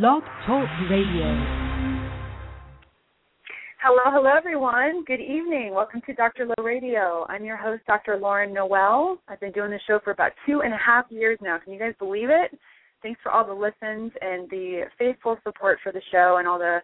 Blog Talk Radio. Hello, hello, everyone. Good evening. Welcome to Dr. Low Radio. I'm your host, Dr. Lauren Noel. I've been doing this show for about two and a half years now. Can you guys believe it? Thanks for all the listens and the faithful support for the show and all the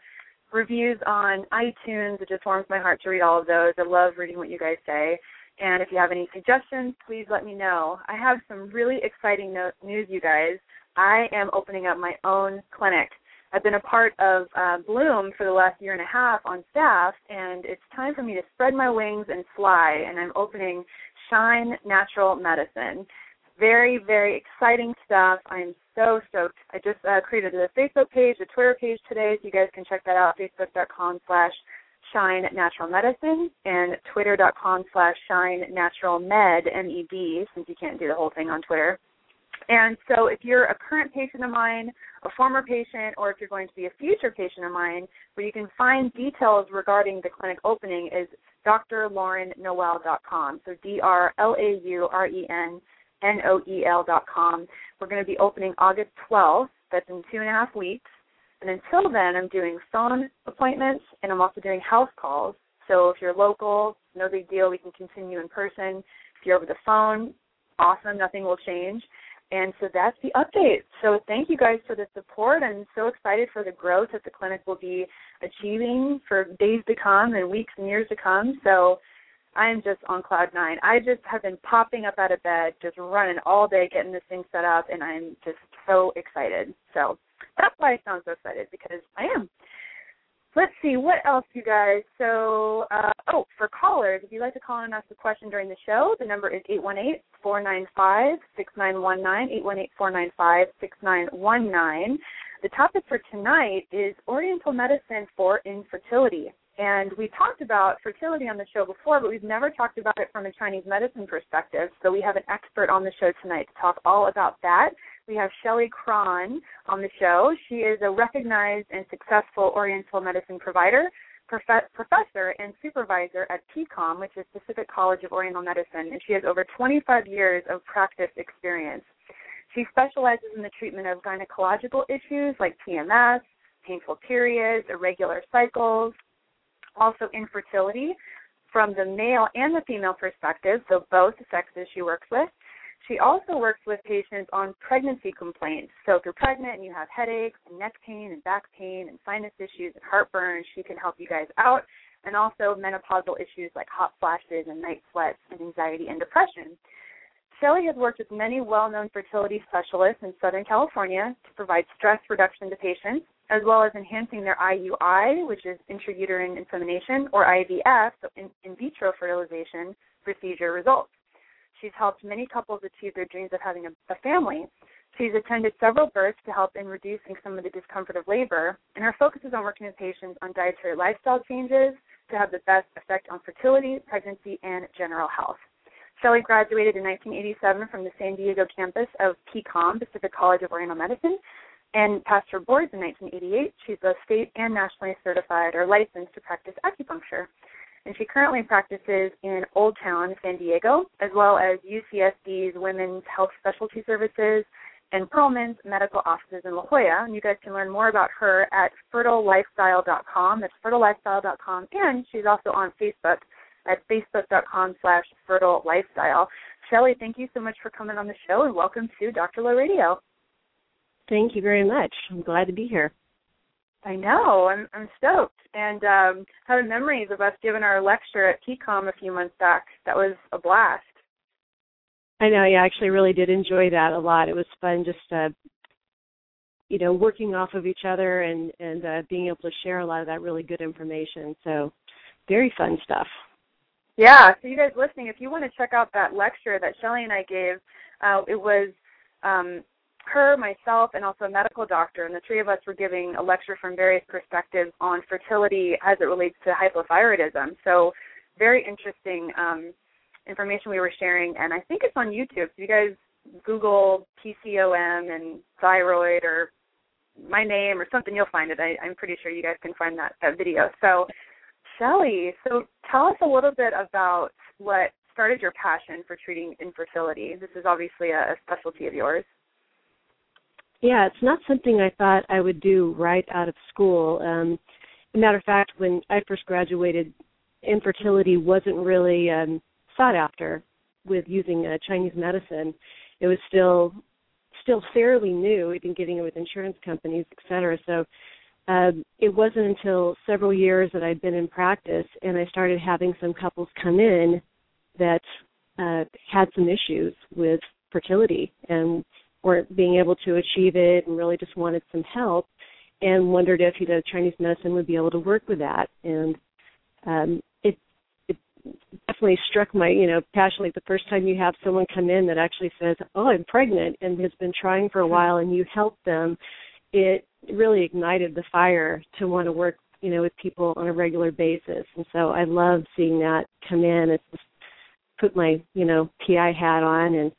reviews on iTunes. It just warms my heart to read all of those. I love reading what you guys say. And if you have any suggestions, please let me know. I have some really exciting no- news, you guys. I am opening up my own clinic. I've been a part of uh, Bloom for the last year and a half on staff, and it's time for me to spread my wings and fly. And I'm opening Shine Natural Medicine. Very, very exciting stuff. I'm so stoked. I just uh, created a Facebook page, a Twitter page today, so you guys can check that out. Facebook.com slash Shine Natural Medicine and Twitter.com slash Shine Natural Med M E D, since you can't do the whole thing on Twitter. And so, if you're a current patient of mine, a former patient, or if you're going to be a future patient of mine, where you can find details regarding the clinic opening is drlaurennoel.com. So D R L A U R E N N O E L dot com. We're going to be opening August 12th. That's in two and a half weeks. And until then, I'm doing phone appointments and I'm also doing house calls. So if you're local, no big deal. We can continue in person. If you're over the phone, awesome. Nothing will change. And so that's the update. So thank you guys for the support. I'm so excited for the growth that the clinic will be achieving for days to come and weeks and years to come. So I'm just on cloud nine. I just have been popping up out of bed, just running all day, getting this thing set up, and I'm just so excited. So that's why I sound so excited because I am. Let's see what else, you guys. So, uh, oh, for callers, if you'd like to call in and ask a question during the show, the number is eight one eight four nine five six nine one nine eight one eight four nine five six nine one nine. The topic for tonight is Oriental medicine for infertility. And we talked about fertility on the show before, but we've never talked about it from a Chinese medicine perspective. So we have an expert on the show tonight to talk all about that. We have Shelley Cron on the show. She is a recognized and successful Oriental medicine provider, prof- professor, and supervisor at PCOM, which is Pacific College of Oriental Medicine, and she has over 25 years of practice experience. She specializes in the treatment of gynecological issues like PMS, painful periods, irregular cycles, also infertility from the male and the female perspective, so both sexes she works with. She also works with patients on pregnancy complaints. So if you're pregnant and you have headaches and neck pain and back pain and sinus issues and heartburn, she can help you guys out. And also menopausal issues like hot flashes and night sweats and anxiety and depression. Shelley has worked with many well-known fertility specialists in Southern California to provide stress reduction to patients, as well as enhancing their IUI, which is intrauterine insemination, or IVF, so in, in vitro fertilization procedure results. She's helped many couples achieve their dreams of having a, a family. She's attended several births to help in reducing some of the discomfort of labor, and her focus is on working with patients on dietary lifestyle changes to have the best effect on fertility, pregnancy, and general health. Shelley graduated in 1987 from the San Diego campus of PCOM, Pacific College of Oriental Medicine, and passed her boards in 1988. She's both state and nationally certified or licensed to practice acupuncture. And she currently practices in Old Town, San Diego, as well as UCSD's Women's Health Specialty Services and Perelman's medical offices in La Jolla. And you guys can learn more about her at fertilelifestyle.com. That's fertilelifestyle.com. And she's also on Facebook at facebook.com slash fertile lifestyle. Shelley, thank you so much for coming on the show and welcome to Dr. Low Radio. Thank you very much. I'm glad to be here. I know. I'm I'm stoked. And um having memories of us giving our lecture at PCOM a few months back. That was a blast. I know, yeah, I actually really did enjoy that a lot. It was fun just uh you know, working off of each other and and uh being able to share a lot of that really good information. So very fun stuff. Yeah, so you guys listening, if you want to check out that lecture that Shelley and I gave, uh, it was um, her, myself, and also a medical doctor, and the three of us were giving a lecture from various perspectives on fertility as it relates to hypothyroidism. So, very interesting um, information we were sharing, and I think it's on YouTube. So you guys Google PCOM and thyroid or my name or something, you'll find it. I, I'm pretty sure you guys can find that, that video. So, Shelley, so tell us a little bit about what started your passion for treating infertility. This is obviously a, a specialty of yours. Yeah, it's not something I thought I would do right out of school. Um, a matter of fact, when I first graduated, infertility wasn't really um, sought after with using uh, Chinese medicine. It was still still fairly new. We've been getting it with insurance companies, et cetera. So um, it wasn't until several years that I'd been in practice and I started having some couples come in that uh, had some issues with fertility and weren't being able to achieve it and really just wanted some help and wondered if you know Chinese medicine would be able to work with that. And um, it it definitely struck my you know passion. Like the first time you have someone come in that actually says oh i'm pregnant and has been trying for a while and you help them it really ignited the fire to want to work you know with people on a regular basis. And so i love seeing that come in. It's just put my you know pi hat on and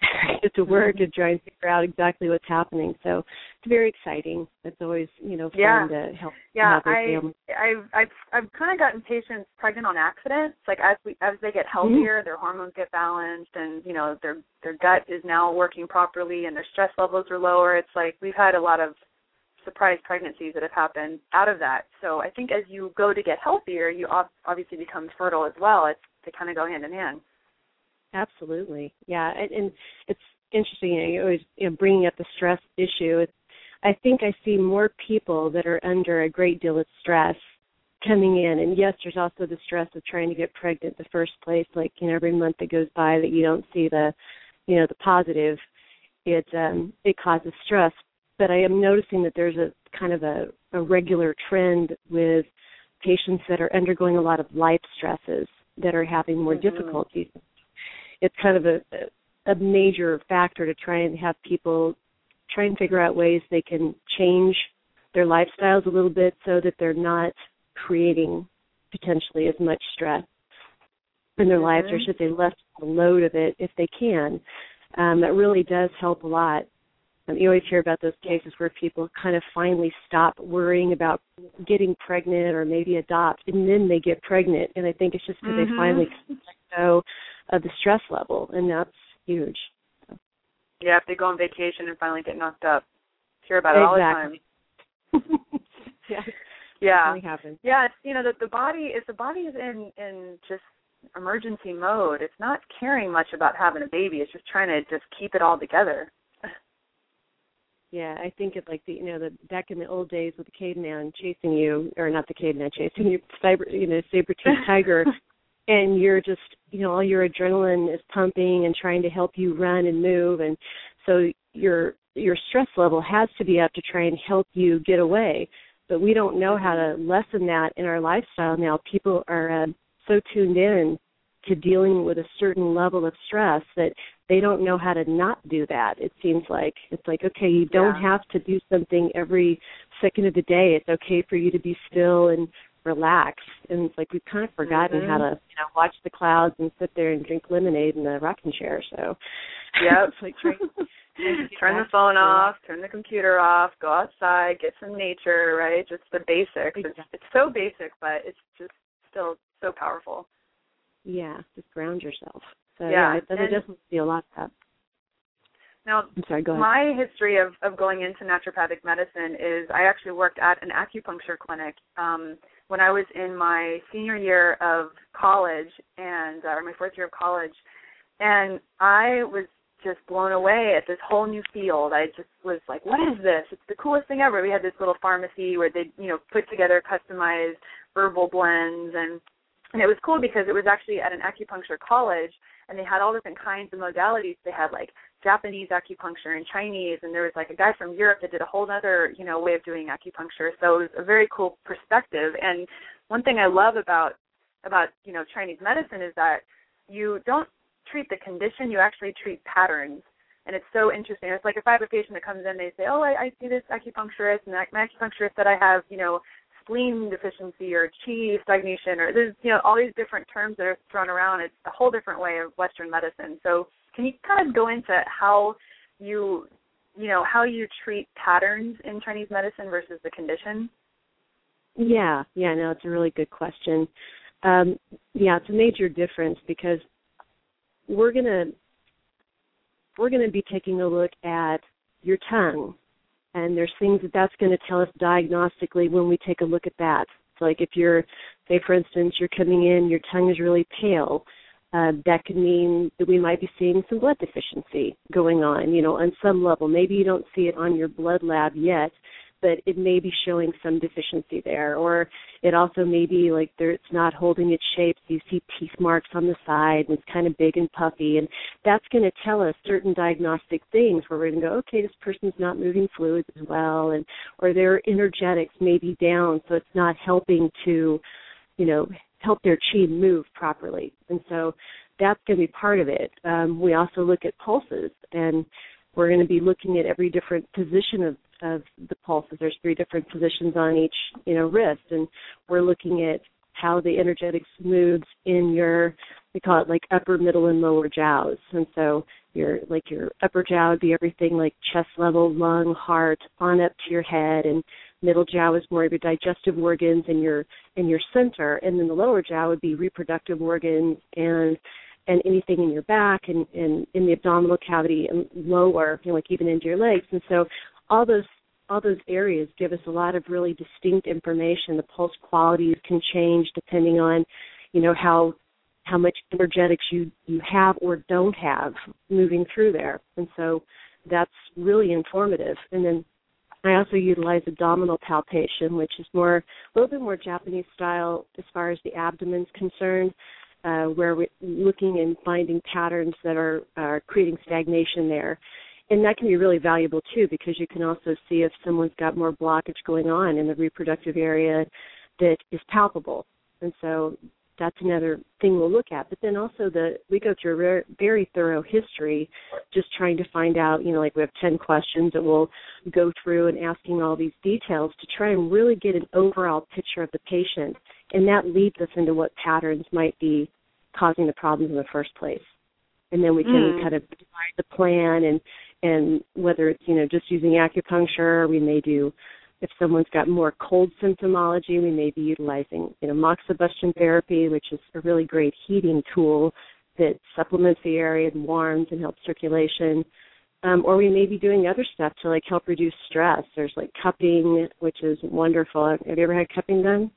get to work and try and figure out exactly what's happening. So it's very exciting. It's always you know fun yeah. to help. Yeah, I I've I've I've kind of gotten patients pregnant on accident. It's like as we as they get mm-hmm. healthier, mm-hmm. their hormones get balanced, and you know their their gut is now working properly, and their stress levels are lower. It's like we've had a lot of surprise pregnancies that have happened out of that. So I think as you go to get healthier, you obviously become fertile as well. It's they kind of go hand in hand. Absolutely, yeah, and, and it's interesting. You know, you're always you know, bringing up the stress issue. It's, I think I see more people that are under a great deal of stress coming in, and yes, there's also the stress of trying to get pregnant in the first place. Like you know, every month that goes by that you don't see the, you know, the positive, it um, it causes stress. But I am noticing that there's a kind of a, a regular trend with patients that are undergoing a lot of life stresses that are having more mm-hmm. difficulties it's kind of a a major factor to try and have people try and figure out ways they can change their lifestyles a little bit so that they're not creating potentially as much stress in their mm-hmm. lives or should they lessen the load of it if they can um, that really does help a lot um, you always hear about those cases where people kind of finally stop worrying about getting pregnant or maybe adopt and then they get pregnant and i think it's just because mm-hmm. they finally go of the stress level, and that's huge. Yeah, if they go on vacation and finally get knocked up, hear about it exactly. all the time. yeah, yeah, happens. Yeah, it's, you know that the body is the body is in in just emergency mode. It's not caring much about having a baby. It's just trying to just keep it all together. Yeah, I think it like the you know the back in the old days with the caveman chasing you, or not the caveman chasing you, cyber you know saber tooth tiger, and you're just you know all your adrenaline is pumping and trying to help you run and move and so your your stress level has to be up to try and help you get away. But we don't know how to lessen that in our lifestyle now. People are uh, so tuned in to dealing with a certain level of stress that they don't know how to not do that it seems like. It's like okay you don't yeah. have to do something every second of the day. It's okay for you to be still and relax. And it's like we've kind of forgotten mm-hmm. how to, you know, watch the clouds and sit there and drink lemonade in the rocking chair. So yeah, it's like trying, turn the phone off, turn the computer off, go outside, get some nature, right? Just the basics. Exactly. It's it's so basic, but it's just still so powerful. Yeah, just ground yourself. So yeah, yeah it, it definitely see a lot of that. Now, sorry, my history of, of going into naturopathic medicine is I actually worked at an acupuncture clinic um, when I was in my senior year of college and uh, or my fourth year of college, and I was just blown away at this whole new field. I just was like, "What is this? It's the coolest thing ever." We had this little pharmacy where they, you know, put together customized herbal blends, and and it was cool because it was actually at an acupuncture college, and they had all different kinds of modalities. They had like Japanese acupuncture and Chinese, and there was like a guy from Europe that did a whole other, you know, way of doing acupuncture. So it was a very cool perspective. And one thing I love about about you know Chinese medicine is that you don't treat the condition, you actually treat patterns. and it's so interesting. It's like if I have a patient that comes in, they say, "Oh, I, I see this acupuncturist, and my acupuncturist said I have, you know, spleen deficiency or chi stagnation, or there's, you know, all these different terms that are thrown around. It's a whole different way of Western medicine. So, can you kind of go into how you, you know, how you treat patterns in Chinese medicine versus the condition? Yeah, yeah, no, it's a really good question. Um, yeah, it's a major difference because we're gonna we're gonna be taking a look at your tongue, and there's things that that's going to tell us diagnostically when we take a look at that. So, like if you're, say, for instance, you're coming in, your tongue is really pale. Uh, that could mean that we might be seeing some blood deficiency going on, you know, on some level. Maybe you don't see it on your blood lab yet, but it may be showing some deficiency there. Or it also may be like there, it's not holding its shape. So you see teeth marks on the side and it's kind of big and puffy. And that's going to tell us certain diagnostic things where we're going to go, okay, this person's not moving fluids as well. And, or their energetics may be down. So it's not helping to, you know, help their chi move properly. And so that's going to be part of it. Um, we also look at pulses and we're going to be looking at every different position of of the pulses. There's three different positions on each, you know, wrist, and we're looking at how the energetics moves in your we call it like upper, middle, and lower jiaos. And so your like your upper jiao would be everything like chest level, lung, heart, on up to your head, and middle jiao is more of your digestive organs and your and your center, and then the lower jiao would be reproductive organs and and anything in your back and, and in the abdominal cavity and lower, you know, like even into your legs. And so all those all those areas give us a lot of really distinct information. The pulse qualities can change depending on, you know, how how much energetics you you have or don't have moving through there. And so that's really informative. And then I also utilize abdominal palpation, which is more a little bit more Japanese style as far as the abdomen's concerned, uh, where we're looking and finding patterns that are, are creating stagnation there. And that can be really valuable too because you can also see if someone's got more blockage going on in the reproductive area that is palpable. And so that's another thing we'll look at. But then also the we go through a very, very thorough history just trying to find out you know like we have 10 questions that we'll go through and asking all these details to try and really get an overall picture of the patient. And that leads us into what patterns might be causing the problems in the first place. And then we can mm. kind of divide the plan and and whether it's you know just using acupuncture we may do if someone's got more cold symptomology we may be utilizing you know moxibustion therapy which is a really great heating tool that supplements the area and warms and helps circulation. Um, or we may be doing other stuff to like help reduce stress. There's like cupping which is wonderful. Have you ever had cupping done?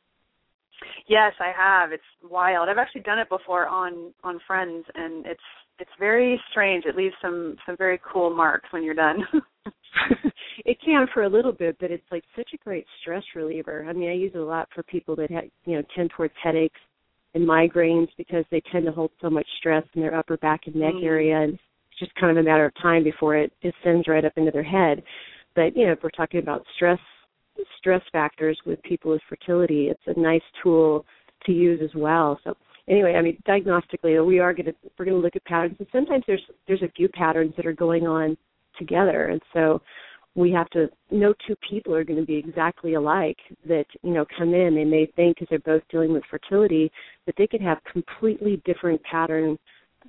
Yes i have. It's wild. I've actually done it before on on friends and it's it's very strange. It leaves some some very cool marks when you're done. it can for a little bit, but it's like such a great stress reliever. I mean, I use it a lot for people that have, you know, tend towards headaches and migraines because they tend to hold so much stress in their upper back and neck mm. area, and it's just kind of a matter of time before it descends right up into their head. But you know, if we're talking about stress stress factors with people with fertility, it's a nice tool to use as well. So anyway, I mean, diagnostically, we are going to we're going to look at patterns, and sometimes there's there's a few patterns that are going on together, and so we have to no two people are going to be exactly alike that you know come in. They may think because they're both dealing with fertility that they could have completely different pattern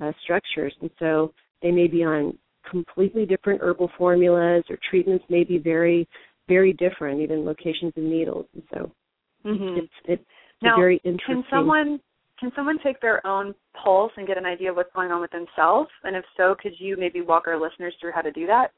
uh, structures. And so they may be on completely different herbal formulas or treatments may be very very different even locations and needles. And so mm-hmm. it's it's now, very interesting can someone can someone take their own pulse and get an idea of what's going on with themselves? And if so, could you maybe walk our listeners through how to do that?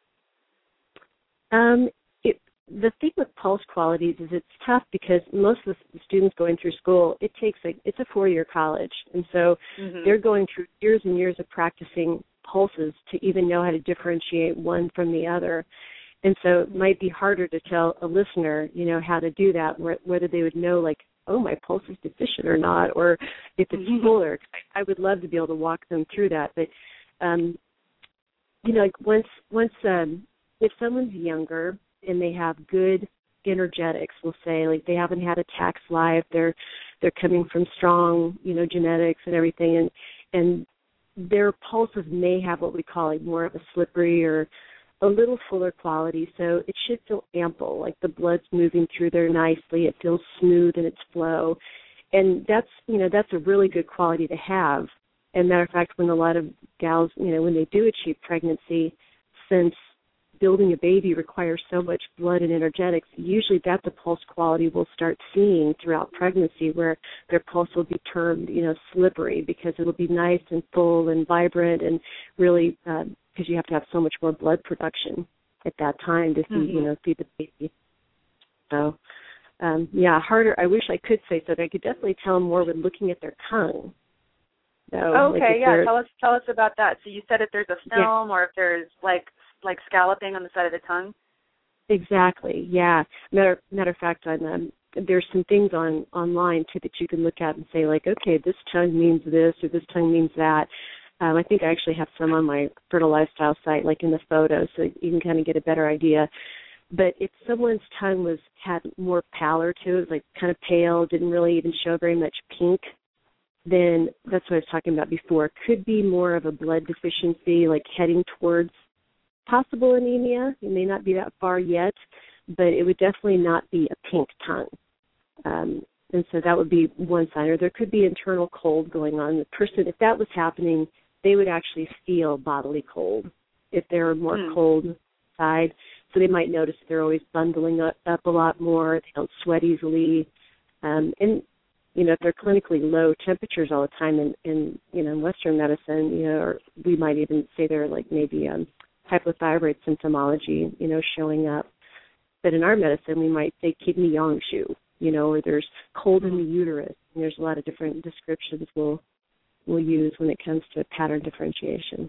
Um, it, the thing with pulse qualities is it's tough because most of the students going through school, it takes like it's a four-year college, and so mm-hmm. they're going through years and years of practicing pulses to even know how to differentiate one from the other. And so it might be harder to tell a listener, you know, how to do that, whether they would know like oh my pulse is deficient or not or if it's mm-hmm. full or I would love to be able to walk them through that but um you know like once once um if someone's younger and they have good energetics we'll say like they haven't had a tax life they're they're coming from strong you know genetics and everything and and their pulses may have what we call like more of a slippery or a little fuller quality, so it should feel ample, like the blood's moving through there nicely. It feels smooth in its flow, and that's you know that's a really good quality to have. And matter of fact, when a lot of gals, you know, when they do achieve pregnancy, since building a baby requires so much blood and energetics, usually that's a pulse quality we'll start seeing throughout pregnancy where their pulse will be termed, you know, slippery because it'll be nice and full and vibrant and really uh, because you have to have so much more blood production at that time to feed, mm-hmm. you know, feed the baby. So, um, yeah, harder. I wish I could say so. I could definitely tell more with looking at their tongue. So, okay, like yeah. Tell us tell us about that. So you said if there's a film yeah. or if there's like like scalloping on the side of the tongue? Exactly. Yeah. Matter matter of fact, on um, there's some things on online too that you can look at and say like, okay, this tongue means this or this tongue means that. Um, I think I actually have some on my fertile lifestyle site, like in the photos, so you can kind of get a better idea. But if someone's tongue was had more pallor to it, like kind of pale, didn't really even show very much pink, then that's what I was talking about before. Could be more of a blood deficiency, like heading towards possible anemia. It may not be that far yet, but it would definitely not be a pink tongue. Um, and so that would be one sign. Or there could be internal cold going on. The person, if that was happening, they would actually feel bodily cold if they're more mm. cold side. So they might notice they're always bundling up, up a lot more. They don't sweat easily. Um, and you know, if they're clinically low temperatures all the time in, in you know, in Western medicine, you know, or we might even say they're like maybe um hypothyroid symptomology, you know, showing up. But in our medicine, we might say kidney yang xu, you know, or there's cold in the uterus. And there's a lot of different descriptions we'll we'll use when it comes to pattern differentiation.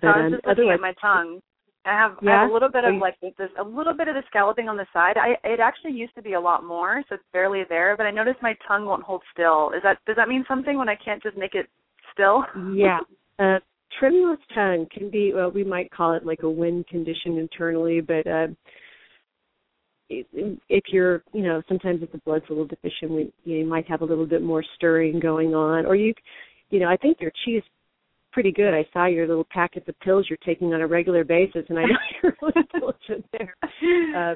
But, I was um, just looking at my tongue. I have, yeah? I have a little bit of like this, a little bit of the scalloping on the side. I it actually used to be a lot more, so it's barely there. But I noticed my tongue won't hold still. Is that does that mean something when I can't just make it still? yeah, uh, tremulous tongue can be well we might call it like a wind condition internally but uh if you're you know sometimes if the blood's a little deficient we you might have a little bit more stirring going on or you you know i think your chi is pretty good i saw your little packets of pills you're taking on a regular basis and i know you're really diligent there uh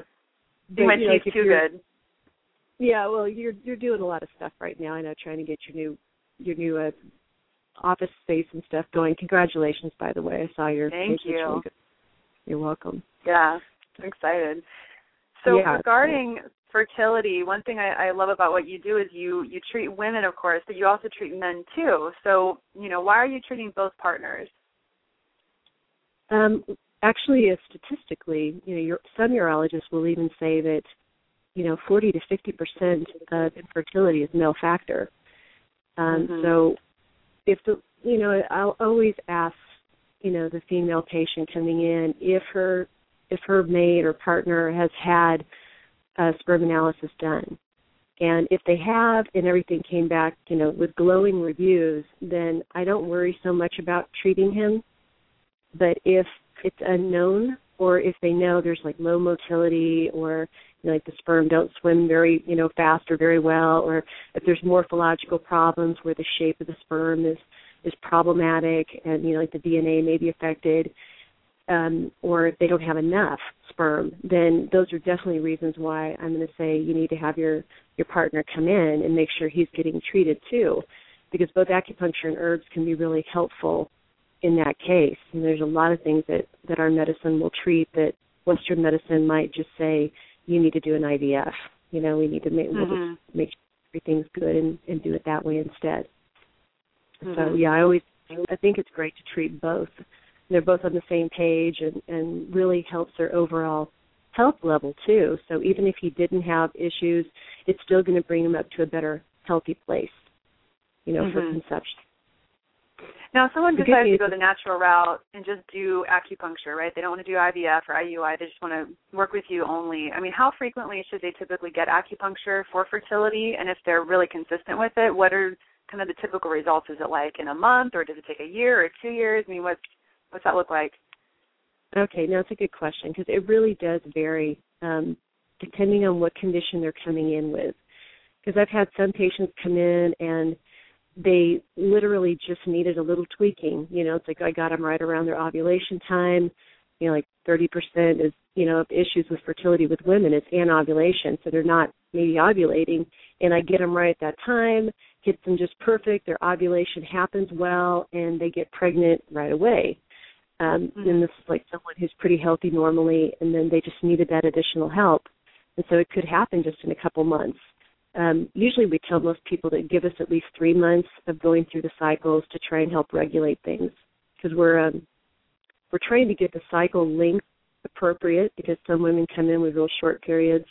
but, my you know, too good yeah well you're you're doing a lot of stuff right now i know trying to get your new your new uh, office space and stuff going. Congratulations, by the way. I saw your. Thank you. Really You're welcome. Yeah, I'm excited. So yeah. regarding fertility, one thing I, I love about what you do is you you treat women, of course, but you also treat men too. So you know, why are you treating both partners? Um, actually, uh, statistically, you know, your, some urologists will even say that you know 40 to 50 percent of infertility is male factor. Um, mm-hmm. So if the you know I'll always ask you know the female patient coming in if her if her mate or partner has had a sperm analysis done. And if they have and everything came back you know with glowing reviews then i don't worry so much about treating him. But if it's unknown or if they know there's like low motility or you know, like the sperm don't swim very you know fast or very well or if there's morphological problems where the shape of the sperm is is problematic and you know like the dna may be affected um, or if they don't have enough sperm, then those are definitely reasons why I'm going to say you need to have your your partner come in and make sure he's getting treated too, because both acupuncture and herbs can be really helpful in that case. And there's a lot of things that that our medicine will treat that Western medicine might just say you need to do an IVF. You know, we need to make mm-hmm. we'll just make sure everything's good and, and do it that way instead. Mm-hmm. So yeah, I always I think it's great to treat both. They're both on the same page and and really helps their overall health level too. So even if he didn't have issues, it's still going to bring him up to a better healthy place. You know, mm-hmm. for conception. Now, if someone decides to go the natural route and just do acupuncture, right? They don't want to do IVF or IUI. They just want to work with you only. I mean, how frequently should they typically get acupuncture for fertility? And if they're really consistent with it, what are kind of the typical results? Is it like in a month, or does it take a year or two years? I mean, what's what's that look like? Okay, now it's a good question because it really does vary um, depending on what condition they're coming in with. Because I've had some patients come in and they literally just needed a little tweaking. You know, it's like I got them right around their ovulation time. You know, like 30% is, you know, issues with fertility with women is anovulation, so they're not maybe ovulating, and I get them right at that time, hits them just perfect. Their ovulation happens well, and they get pregnant right away. Um, mm-hmm. And this is like someone who's pretty healthy normally, and then they just needed that additional help, and so it could happen just in a couple months. Um, usually we tell most people to give us at least three months of going through the cycles to try and help regulate things because we're um, we're trying to get the cycle length appropriate because some women come in with real short periods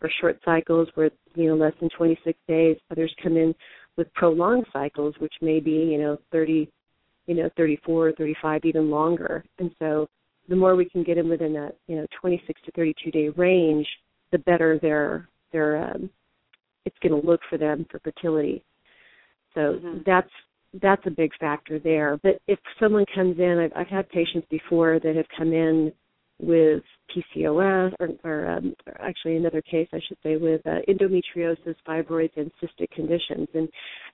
or short cycles where you know less than 26 days. Others come in with prolonged cycles which may be you know 30 you know 34 35 even longer and so the more we can get them within that you know 26 to 32 day range the better their their um, it's going to look for them for fertility. So mm-hmm. that's that's a big factor there. But if someone comes in, I've, I've had patients before that have come in with PCOS, or, or, um, or actually another case, I should say, with uh, endometriosis, fibroids, and cystic conditions, and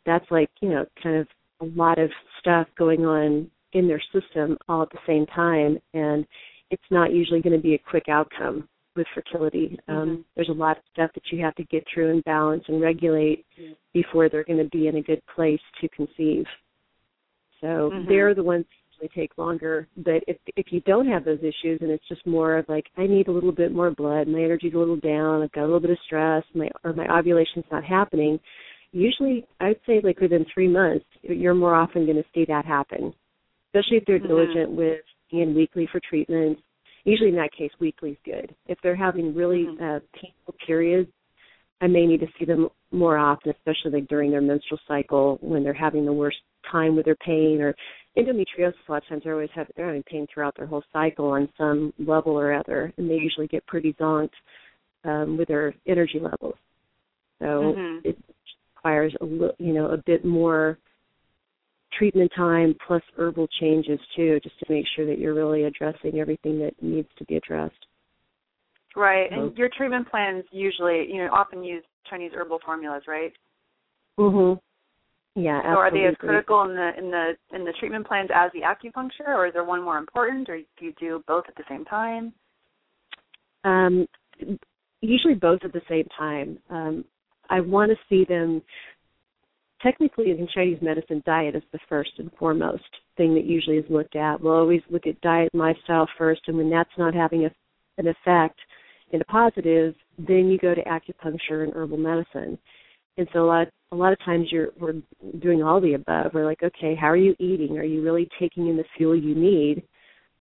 that's like you know kind of a lot of stuff going on in their system all at the same time, and it's not usually going to be a quick outcome with fertility. Um, mm-hmm. There's a lot of stuff that you have to get through and balance and regulate mm-hmm. before they're going to be in a good place to conceive. So mm-hmm. they're the ones that usually take longer. But if if you don't have those issues and it's just more of like I need a little bit more blood, my energy's a little down, I've got a little bit of stress, my or my ovulation's not happening. Usually, I'd say like within three months, you're more often going to see that happen, especially if they're mm-hmm. diligent with being weekly for treatments usually in that case weekly is good. If they're having really mm-hmm. uh, painful periods, I may need to see them more often, especially like during their menstrual cycle when they're having the worst time with their pain or endometriosis a lot of times they're always have they're having pain throughout their whole cycle on some level or other and they usually get pretty zonked um, with their energy levels. So mm-hmm. it requires a little you know, a bit more treatment time plus herbal changes too, just to make sure that you're really addressing everything that needs to be addressed. Right, so. and your treatment plans usually, you know, often use Chinese herbal formulas, right? Mhm. Yeah. So are they as critical in the in the in the treatment plans as the acupuncture, or is there one more important, or do you do both at the same time? Um, usually both at the same time. Um, I want to see them technically in Chinese medicine, diet is the first and foremost thing that usually is looked at. We'll always look at diet and lifestyle first, and when that's not having a, an effect in a positive, then you go to acupuncture and herbal medicine. And so a lot, a lot of times you're we're doing all the above. We're like, okay, how are you eating? Are you really taking in the fuel you need?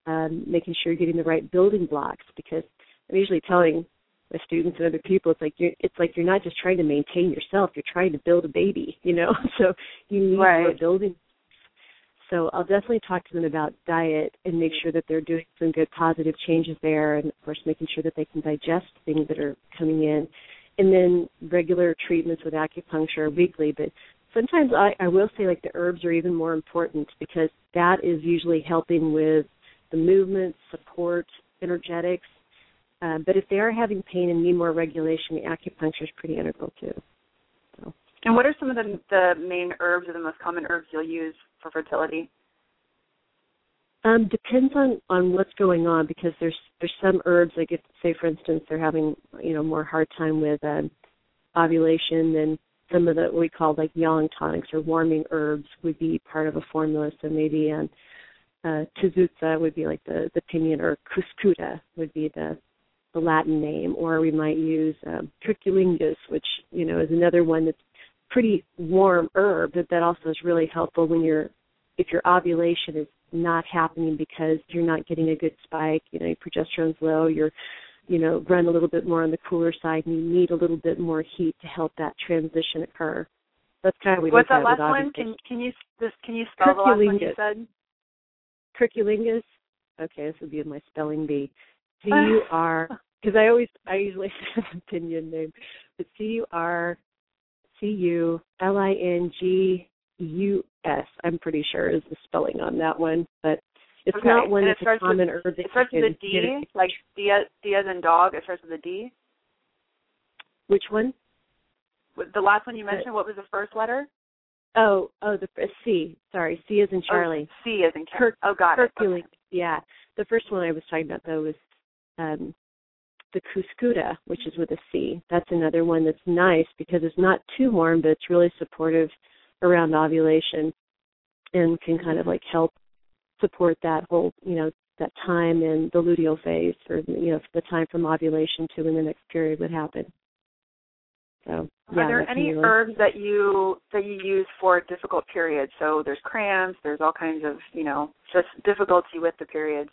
Um, making sure you're getting the right building blocks because I'm usually telling with students and other people it's like you're it's like you're not just trying to maintain yourself you're trying to build a baby you know? So you need right. more building. So i'll definitely talk to them about diet and make sure that they're doing some good positive changes there and of course making sure that they can digest things that are coming in. And then regular treatments with acupuncture weekly but sometimes i i will say like the herbs are even more important because that is usually helping with the movement support energetics uh, but if they are having pain and need more regulation, the acupuncture is pretty integral too. So. And what are some of the, the main herbs or the most common herbs you'll use for fertility? Um, depends on on what's going on because there's there's some herbs like if say for instance they're having you know more hard time with um, ovulation then some of the what we call like yang tonics or warming herbs would be part of a formula so maybe um, uh, would be like the the pinyin or cuscuta would be the the Latin name, or we might use um, trichulingus, which you know is another one that's pretty warm herb, but that also is really helpful when you're if your ovulation is not happening because you're not getting a good spike, you know, your progesterone's low, you're you know, run a little bit more on the cooler side and you need a little bit more heat to help that transition occur. That's kind of what we What's that last one? Can can you this can you spell the last one you said? Trichulingus. Okay, this would be my spelling bee. C U R because I always I usually have an opinion name, but C U R C U L I N G U S. I'm pretty sure is the spelling on that one, but it's okay. not one and that's a common with, herb. That it starts with a D, like D, D as in dog. It starts with a D. Which one? The last one you mentioned. What was the first letter? Oh, oh, the C. Sorry, C is in oh, Charlie. Oh, C is in Charlie. Oh, got it. Hercules. Yeah. The first one I was talking about though was um the Cuscuta, which is with a C. That's another one that's nice because it's not too warm, but it's really supportive around ovulation and can kind of like help support that whole, you know, that time in the luteal phase or you know, the time from ovulation to when the next period would happen. So yeah, Are there any really- herbs that you that you use for difficult periods? So there's cramps, there's all kinds of you know just difficulty with the periods.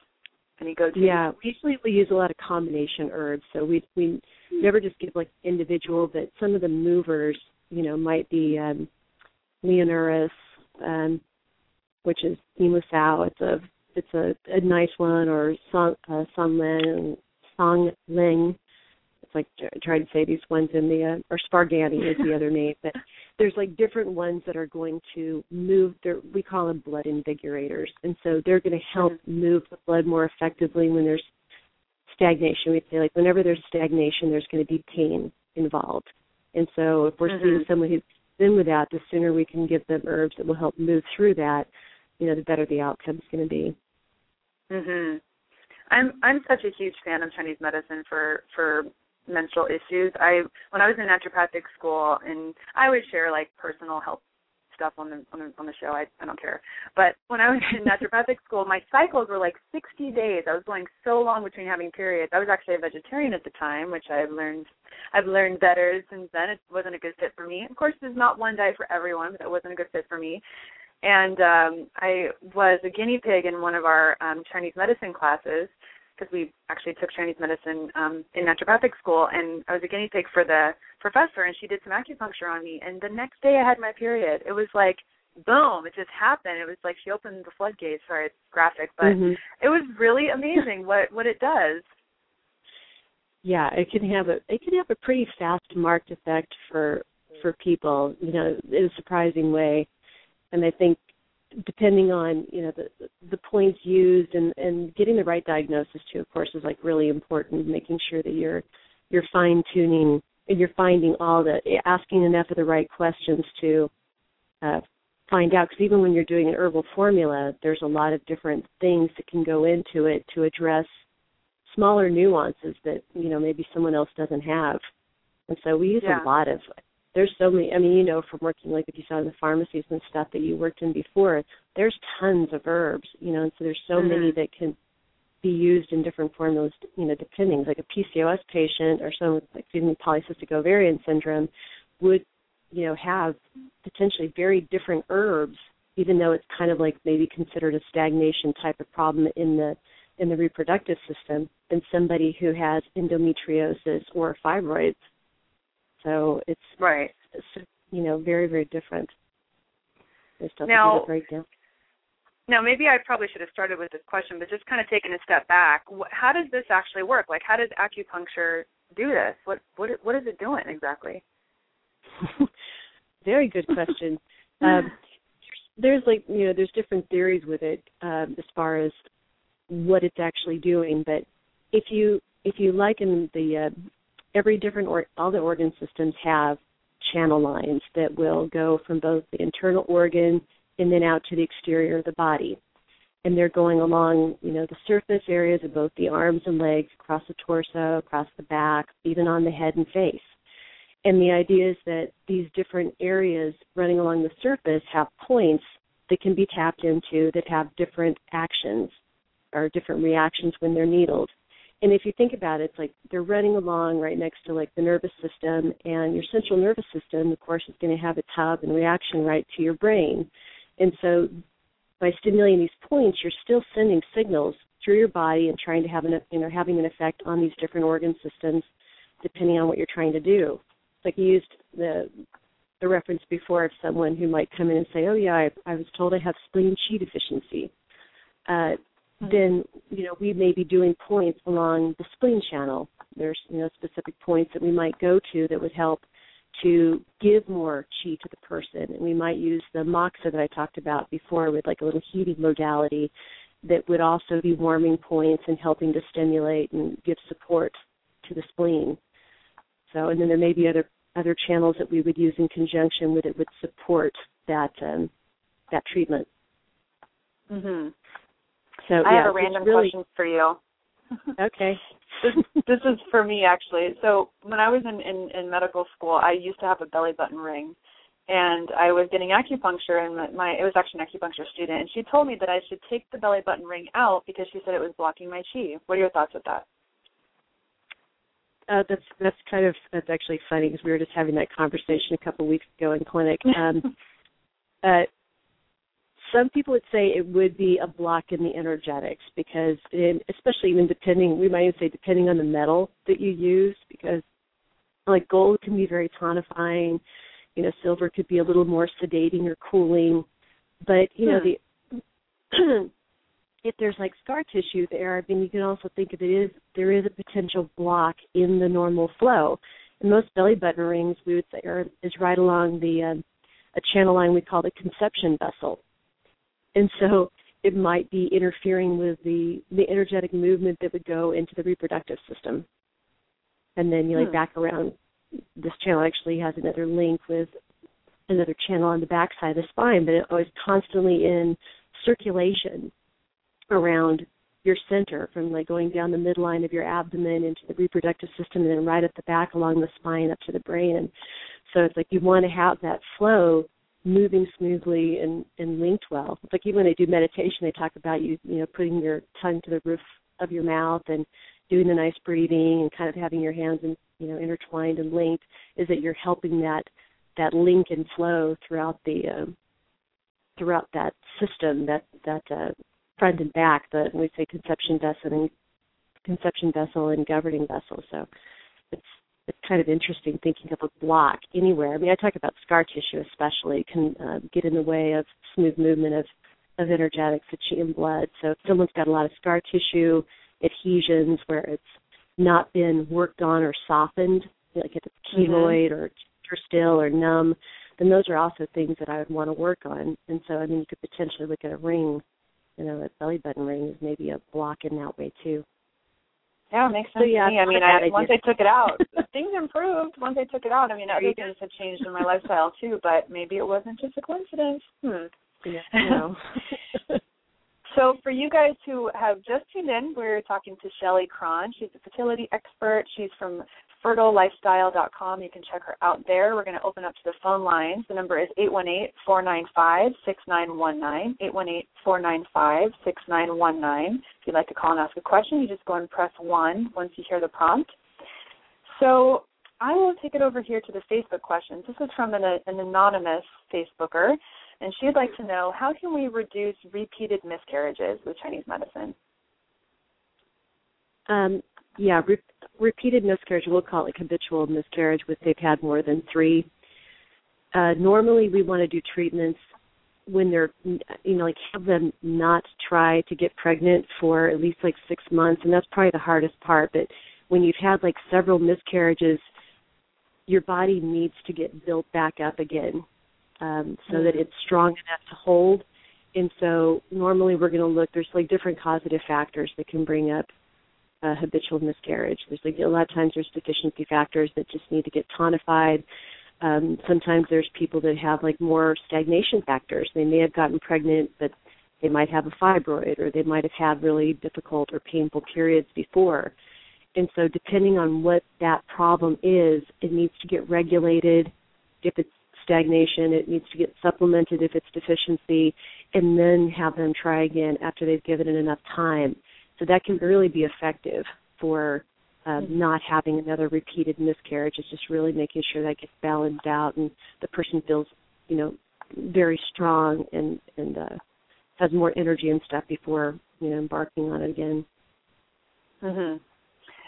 Any go to? Yeah, we usually we use a lot of combination herbs, so we we never just give like individual, but some of the movers, you know, might be um, Leonurus, um, which is Yi Mu Cao. It's a it's a, a nice one, or Song uh, Songling, Songling. It's like tr- trying to say these ones in the uh, or Spargani is the other name, but there's like different ones that are going to move their we call them blood invigorators. And so they're going to help move the blood more effectively when there's stagnation. We say like whenever there's stagnation there's going to be pain involved. And so if we're seeing Mhm. someone who's been with that the sooner we can give them herbs that will help move through that you know the better the outcome's going to be. Mhm. I'm I'm such a huge fan of Chinese medicine for for menstrual issues. I when I was in naturopathic school and I would share like personal health stuff on the on the on the show. I I don't care. But when I was in naturopathic school, my cycles were like 60 days. I was going so long between having periods. I was actually a vegetarian at the time, which I've learned I've learned better since then. It wasn't a good fit for me. Of course, there's not one diet for everyone, but it wasn't a good fit for me. And um I was a guinea pig in one of our um Chinese medicine classes because we actually took Chinese medicine um in naturopathic school and I was a guinea pig for the professor and she did some acupuncture on me and the next day I had my period. It was like boom, it just happened. It was like she opened the floodgates. Sorry, it's graphic, but Mhm. it was really amazing what what it does. yeah it can have a it can have a pretty fast marked effect for for people you know in a surprising way and i think depending on you know the the points used and and getting the right diagnosis too of course is like really important making sure that you're you're fine tuning and you're finding all the asking enough of the right questions to uh find out because even when you're doing an herbal formula there's a lot of different things that can go into it to address smaller nuances that you know maybe someone else doesn't have and so we use Yeah. a lot of there's so many i mean you know from working like if you saw in the pharmacies and stuff that you worked in before there's tons of herbs you know and so there's so many Mhm. that can be used in different formulas you know depending like a pcos patient or someone with like excuse me polycystic ovarian syndrome would you know have potentially very different herbs even though it's kind of like maybe considered a stagnation type of problem in the in the reproductive system than somebody who has endometriosis or fibroids. So it's, Right. it's you know very very different. There's Now- that can break down. Now, maybe I probably should have started with this question, but just kind of taking a step back, how does this actually work? Like, how does acupuncture do this? What what what is it doing exactly? very good question. um, there's like you know there's different theories with it um, as far as what it's actually doing, but if you if you liken the uh, every different or all the organ systems have channel lines that will go from both the internal organ and then out to the exterior of the body. And they're going along, you know, the surface areas of both the arms and legs, across the torso, across the back, even on the head and face. And the idea is that these different areas running along the surface have points that can be tapped into that have different actions or different reactions when they're needled. And if you think about it, it's like they're running along right next to like the nervous system, and your central nervous system, of course, is going to have its hub and reaction right to your brain. And so by stimulating these points, you're still sending signals through your body and trying to have an you know having an effect on these different organ systems, depending on what you're trying to do. Like you used the the reference before of someone who might come in and say, "Oh yeah, I, I was told I have spleen chi deficiency." Uh, then you know we may be doing points along the spleen channel. There's you know specific points that we might go to that would help to give more chi to the person, and we might use the moxa that I talked about before with like a little heating modality that would also be warming points and helping to stimulate and give support to the spleen. So, and then there may be other other channels that we would use in conjunction with it would support that um, that treatment. Mhm. So I yeah, have a random really, question for you. Okay. this, this is for me actually. So when I was in, in in medical school, I used to have a belly button ring, and I was getting acupuncture, and my, my it was actually an acupuncture student, and she told me that I should take the belly button ring out because she said it was blocking my chi. What are your thoughts with that? Uh, that's that's kind of that's actually funny because we were just having that conversation a couple of weeks ago in clinic. Um, uh, some people would say it would be a block in the energetics because, in, especially even depending, we might even say depending on the metal that you use, because like gold can be very tonifying, you know, silver could be a little more sedating or cooling, but you know Hmm. the if there's like scar tissue there, I mean, you can also think of it as there is a potential block in the normal flow. And most belly button rings, we would say, are, is right along the um, a channel line we call the conception vessel. And so it might be interfering with the the energetic movement that would go into the reproductive system. And then you like Hmm. back around. This channel actually has another link with another channel on the back side of the spine, but it was constantly in circulation around your center from like going down the midline of your abdomen into the reproductive system and then right at the back along the spine up to the brain. and So it's like you want to have that flow moving smoothly and, and linked well. Like even when they do meditation they talk about you you know, putting your tongue to the roof of your mouth and doing the nice breathing and kind of having your hands in, you know intertwined and linked is that you're helping that that link and flow throughout the um, throughout that system that that uh, front and back the we say conception vessel and conception vessel and governing vessel so it's it's kind of interesting thinking of a block anywhere. I mean i talk about scar tissue especially. Can uh, get in the way of smooth movement of of energetics the chi and blood. So if someone's got a lot of scar tissue adhesions where it's not been worked on or softened like if it's keloid or or still or numb then those are also things that I would want to work on. And so, I mean, you could potentially look at a ring, you know, a belly button ring is maybe a block in that way too. Yeah, it makes So, sense yeah, to me. I mean, not a bad I, once. I took it out, things improved. Once I took it out, I mean, other things have changed in my lifestyle too. But maybe it wasn't just a coincidence. Hmm. Yeah, you know. So, for you guys who have just tuned in, we're talking to Shelley Cron. She's a fertility expert. She's from fertilelifestyle.com. You can check her out there. We're going to open up to the phone lines. The number is 818-495-6919, 818-495-6919. If you'd like to call and ask a question, you just go and press 1 once you hear the prompt. So I will take it over here to the Facebook questions. This is from an, an anonymous Facebooker, and she'd like to know how can we reduce repeated miscarriages with Chinese medicine? um, yeah, re- repeated miscarriage, we'll call it habitual miscarriage, if they've had more than three. Uh, normally, we want to do treatments when they're, you know, like have them not try to get pregnant for at least like six months, and that's probably the hardest part. But when you've had like several miscarriages, your body needs to get built back up again um, so that it's strong enough to hold. And so normally we're going to look. There's like different causative factors that can bring up uh, habitual miscarriage. There's like a lot of times there's deficiency factors that just need to get tonified. Um, sometimes there's people that have like more stagnation factors. They may have gotten pregnant, but they might have a fibroid, or they might have had really difficult or painful periods before. And so, depending on what that problem is, it needs to get regulated. If it's stagnation, it needs to get supplemented if it's deficiency, and then have them try again after they've given it enough time. So that can really be effective for um, not having another repeated miscarriage. It's just really making sure that gets balanced out and the person feels, you know, very strong and and uh, has more energy and stuff before you know embarking on it again. Mm-hmm.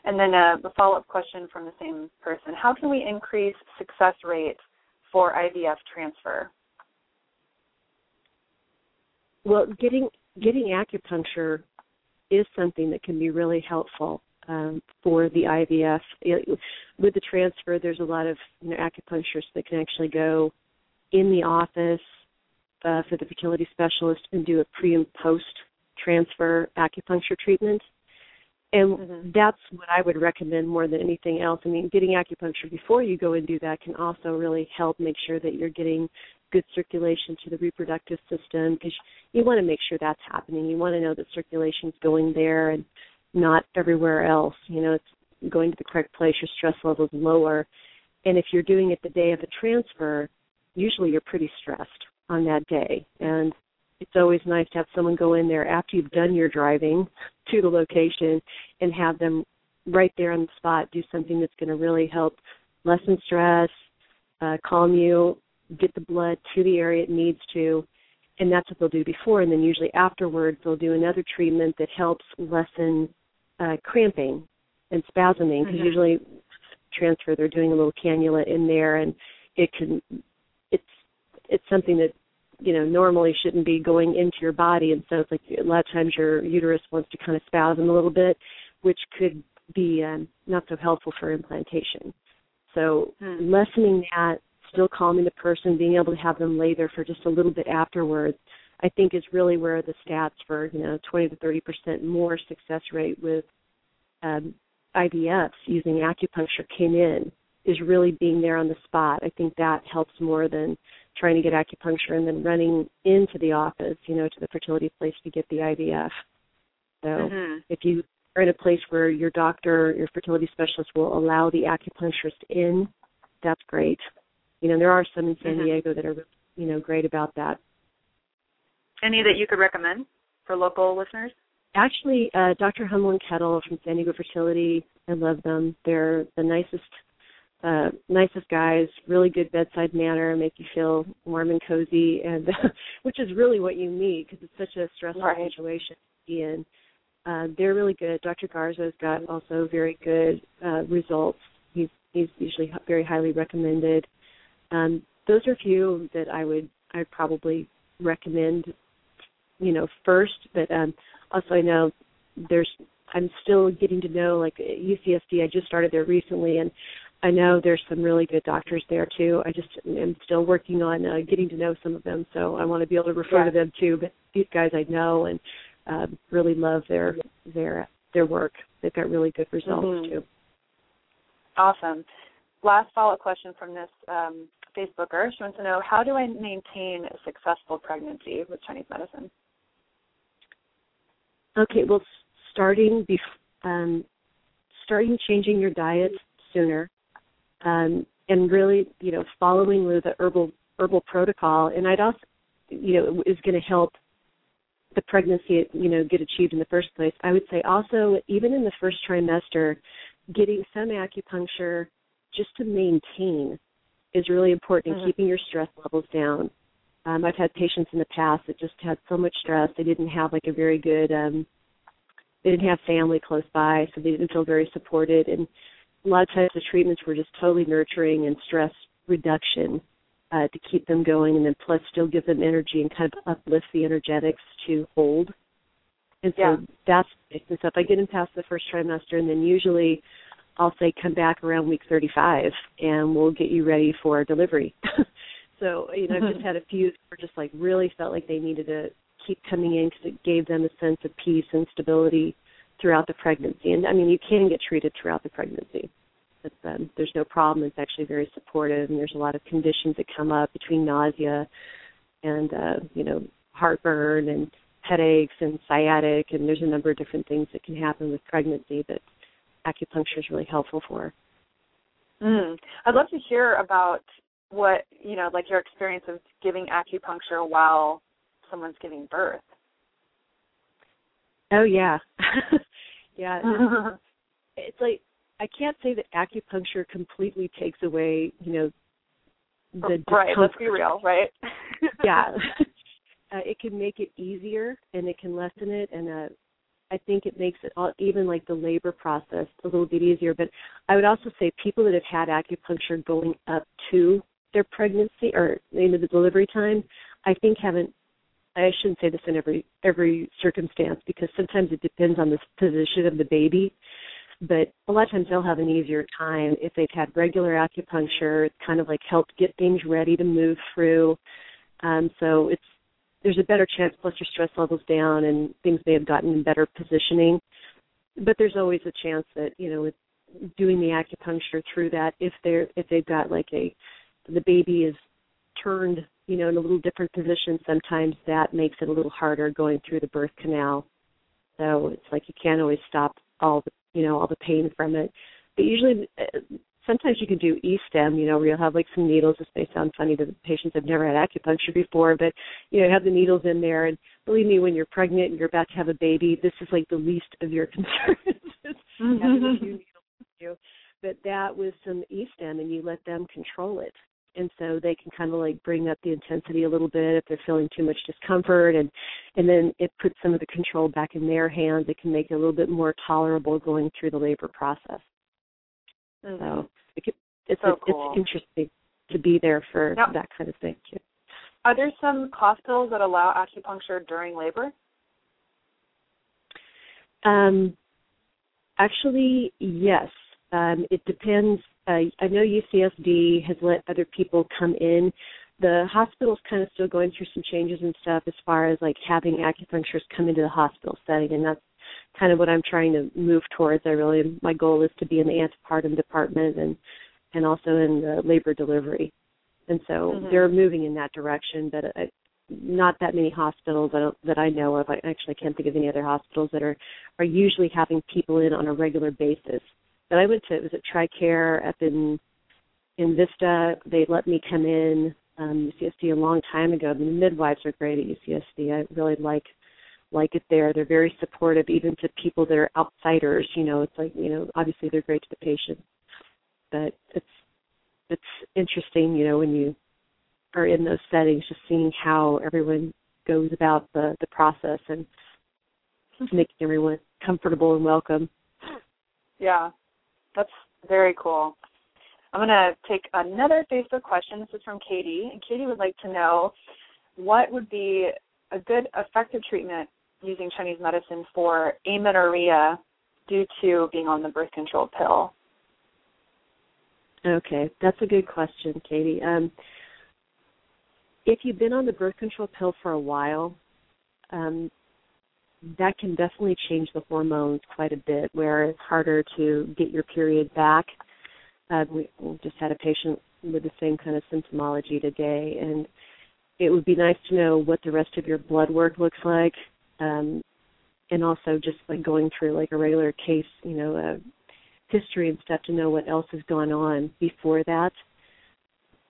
And then uh, a follow-up question from the same person: How can we increase success rate for IVF transfer? Well, getting getting acupuncture is something that can be really helpful um, for the IVF. It, with the transfer, there's a lot of you know, acupuncturists that can actually go in the office uh, for the fertility specialist and do a pre and post transfer acupuncture treatment. And Mhm. that's what I would recommend more than anything else. I mean, getting acupuncture before you go and do that can also really help make sure that you're getting good circulation to the reproductive system because you want to make sure that's happening. You want to know that circulation's going there and not everywhere else. You know, it's going to the correct place, your stress level's lower. And if you're doing it the day of a transfer, usually you're pretty stressed on that day. And it's always nice to have someone go in there after you've done your driving to the location and have them right there on the spot do something that's going to really help lessen stress, uh, calm you, get the blood to the area it needs to. And that's what they'll do before. And then usually afterwards, they'll do another treatment that helps lessen uh, cramping and spasming because Mhm. usually transfer they're doing a little cannula in there and it can it's it's something that you know normally shouldn't be going into your body and so it's like a lot of times your uterus wants to kind of spasm a little bit which could be um, not so helpful for implantation so Hmm. lessening that still calming the person being able to have them lay there for just a little bit afterwards i think is really where the stats for you know 20 to 30 percent more success rate with um, IVFs using acupuncture came in is really being there on the spot. I think that helps more than trying to get acupuncture and then running into the office, you know, to the fertility place to get the IVF. So Mhm. if you are in a place where your doctor, your fertility specialist will allow the acupuncturist in, that's great. You know, there are some in San Mhm. Diego that are, you know, great about that. Any that you could recommend for local listeners? Actually, uh, Dr. Hummel and Kettel from San Diego Fertility, I love them. They're the nicest, uh, nicest guys. Really good bedside manner, make you feel warm and cozy, and which is really what you need because it's such a stressful Right. situation to be in. Uh, they're really good. Dr. Garza's got also very good uh, results. He's he's usually very highly recommended. Um, those are a few that I would I'd probably recommend, you know, first. But um, also I know there's I'm still getting to know like UCSD. I just started there recently, and I know there's some really good doctors there too. I just am still working on uh, getting to know some of them, so I want to be able to refer Yeah. to them too. But these guys I know and uh, really love their their their work. They've got really good results Mhm. too. Awesome. Last follow-up question from this um, Facebooker. She wants to know how do I maintain a successful pregnancy with Chinese medicine? Okay, well, starting bef- um, starting changing your diet sooner, um, and really, you know, following the herbal herbal protocol, and I'd also, you know, is going to help the pregnancy, you know, get achieved in the first place. I would say also, even in the first trimester, getting some acupuncture just to maintain is really important in Mhm. keeping your stress levels down. Um, I've had patients in the past that just had so much stress they didn't have like a very good um they didn't have family close by, so they didn't feel very supported and a lot of times the treatments were just totally nurturing and stress reduction uh, to keep them going and then plus still give them energy and kind of uplift the energetics to hold. And so Yeah. that's so if I get them past the first trimester and then usually I'll say come back around week 35 and we'll get you ready for delivery. so, you know, I've just had a few that just like really felt like they needed to keep coming in because it gave them a sense of peace and stability throughout the pregnancy. And I mean, you can get treated throughout the pregnancy. It's, um, there's no problem. It's actually very supportive, and there's a lot of conditions that come up between nausea and uh, you know heartburn and headaches and sciatic, and there's a number of different things that can happen with pregnancy that acupuncture is really helpful for. Mm. I'd love to hear about what you know, like your experience of giving acupuncture while someone's giving birth. Oh yeah, yeah. It's like I can't say that acupuncture completely takes away, you know, the right. Let's be real, right? yeah. uh, it can make it easier and it can lessen it and uh I think it makes it all, even like the labor process a little bit easier. But I would also say people that have had acupuncture going up to their pregnancy or into the delivery time, I think haven't. I shouldn't say this in every every circumstance because sometimes it depends on the position of the baby. But a lot of times they'll have an easier time if they've had regular acupuncture. It's kind of like helped get things ready to move through. Um, so it's there's a better chance plus your stress levels down and things may have gotten in better positioning but there's always a chance that you know with doing the acupuncture through that if they're if they've got like a the baby is turned you know in a little different position sometimes that makes it a little harder going through the birth canal. So it's like you can't always stop all the you know all the pain from it. But usually uh, sometimes you can do e-stim you know where you'll have like some needles. This may sound funny to the patients have never had acupuncture before but you know have the needles in there. And believe me when you're pregnant and you're about to have a baby this is like the least of your concerns. Having a few needles you. But that with some e-stim and you let them control it and so they can kind of like bring up the intensity a little bit if they're feeling too much discomfort and and then it puts some of the control back in their hands it can make it a little bit more tolerable going through the labor process mm-hmm. so it can, it's so cool. it's interesting to be there for now, that kind of thing too. are there some hospitals that allow acupuncture during labor um actually yes um, it depends. Uh, I know UCSD has let other people come in. The hospital's kind of still going through some changes and stuff as far as like having acupuncturists come into the hospital setting, and that's kind of what I'm trying to move towards. I really my goal is to be in the antepartum department and and also in the labor delivery, and so mm-hmm. they're moving in that direction. But I, not that many hospitals that, that I know of. I actually can't think of any other hospitals that are are usually having people in on a regular basis but I went to it was at TRICARE up in in Vista. They let me come in um, UCSD a long time ago. The midwives are great at UCSD. I really like like it there. They're very supportive, even to people that are outsiders. You know, it's like you know, obviously they're great to the patient, but it's it's interesting. You know, when you are in those settings, just seeing how everyone goes about the the process and making everyone comfortable and welcome. Yeah, that's very cool. I'm going to take another Facebook question. This is from Katie. And Katie would like to know what would be a good effective treatment using Chinese medicine for amenorrhea due to being on the birth control pill? Okay, that's a good question, Katie. Um, if you've been on the birth control pill for a while, um, that can definitely change the hormones quite a bit, where it's harder to get your period back. Uh, we, just had a patient with the same kind of symptomology today, and it would be nice to know what the rest of your blood work looks like, um, and also just like going through like a regular case, you know, uh, history and stuff to know what else has gone on before that.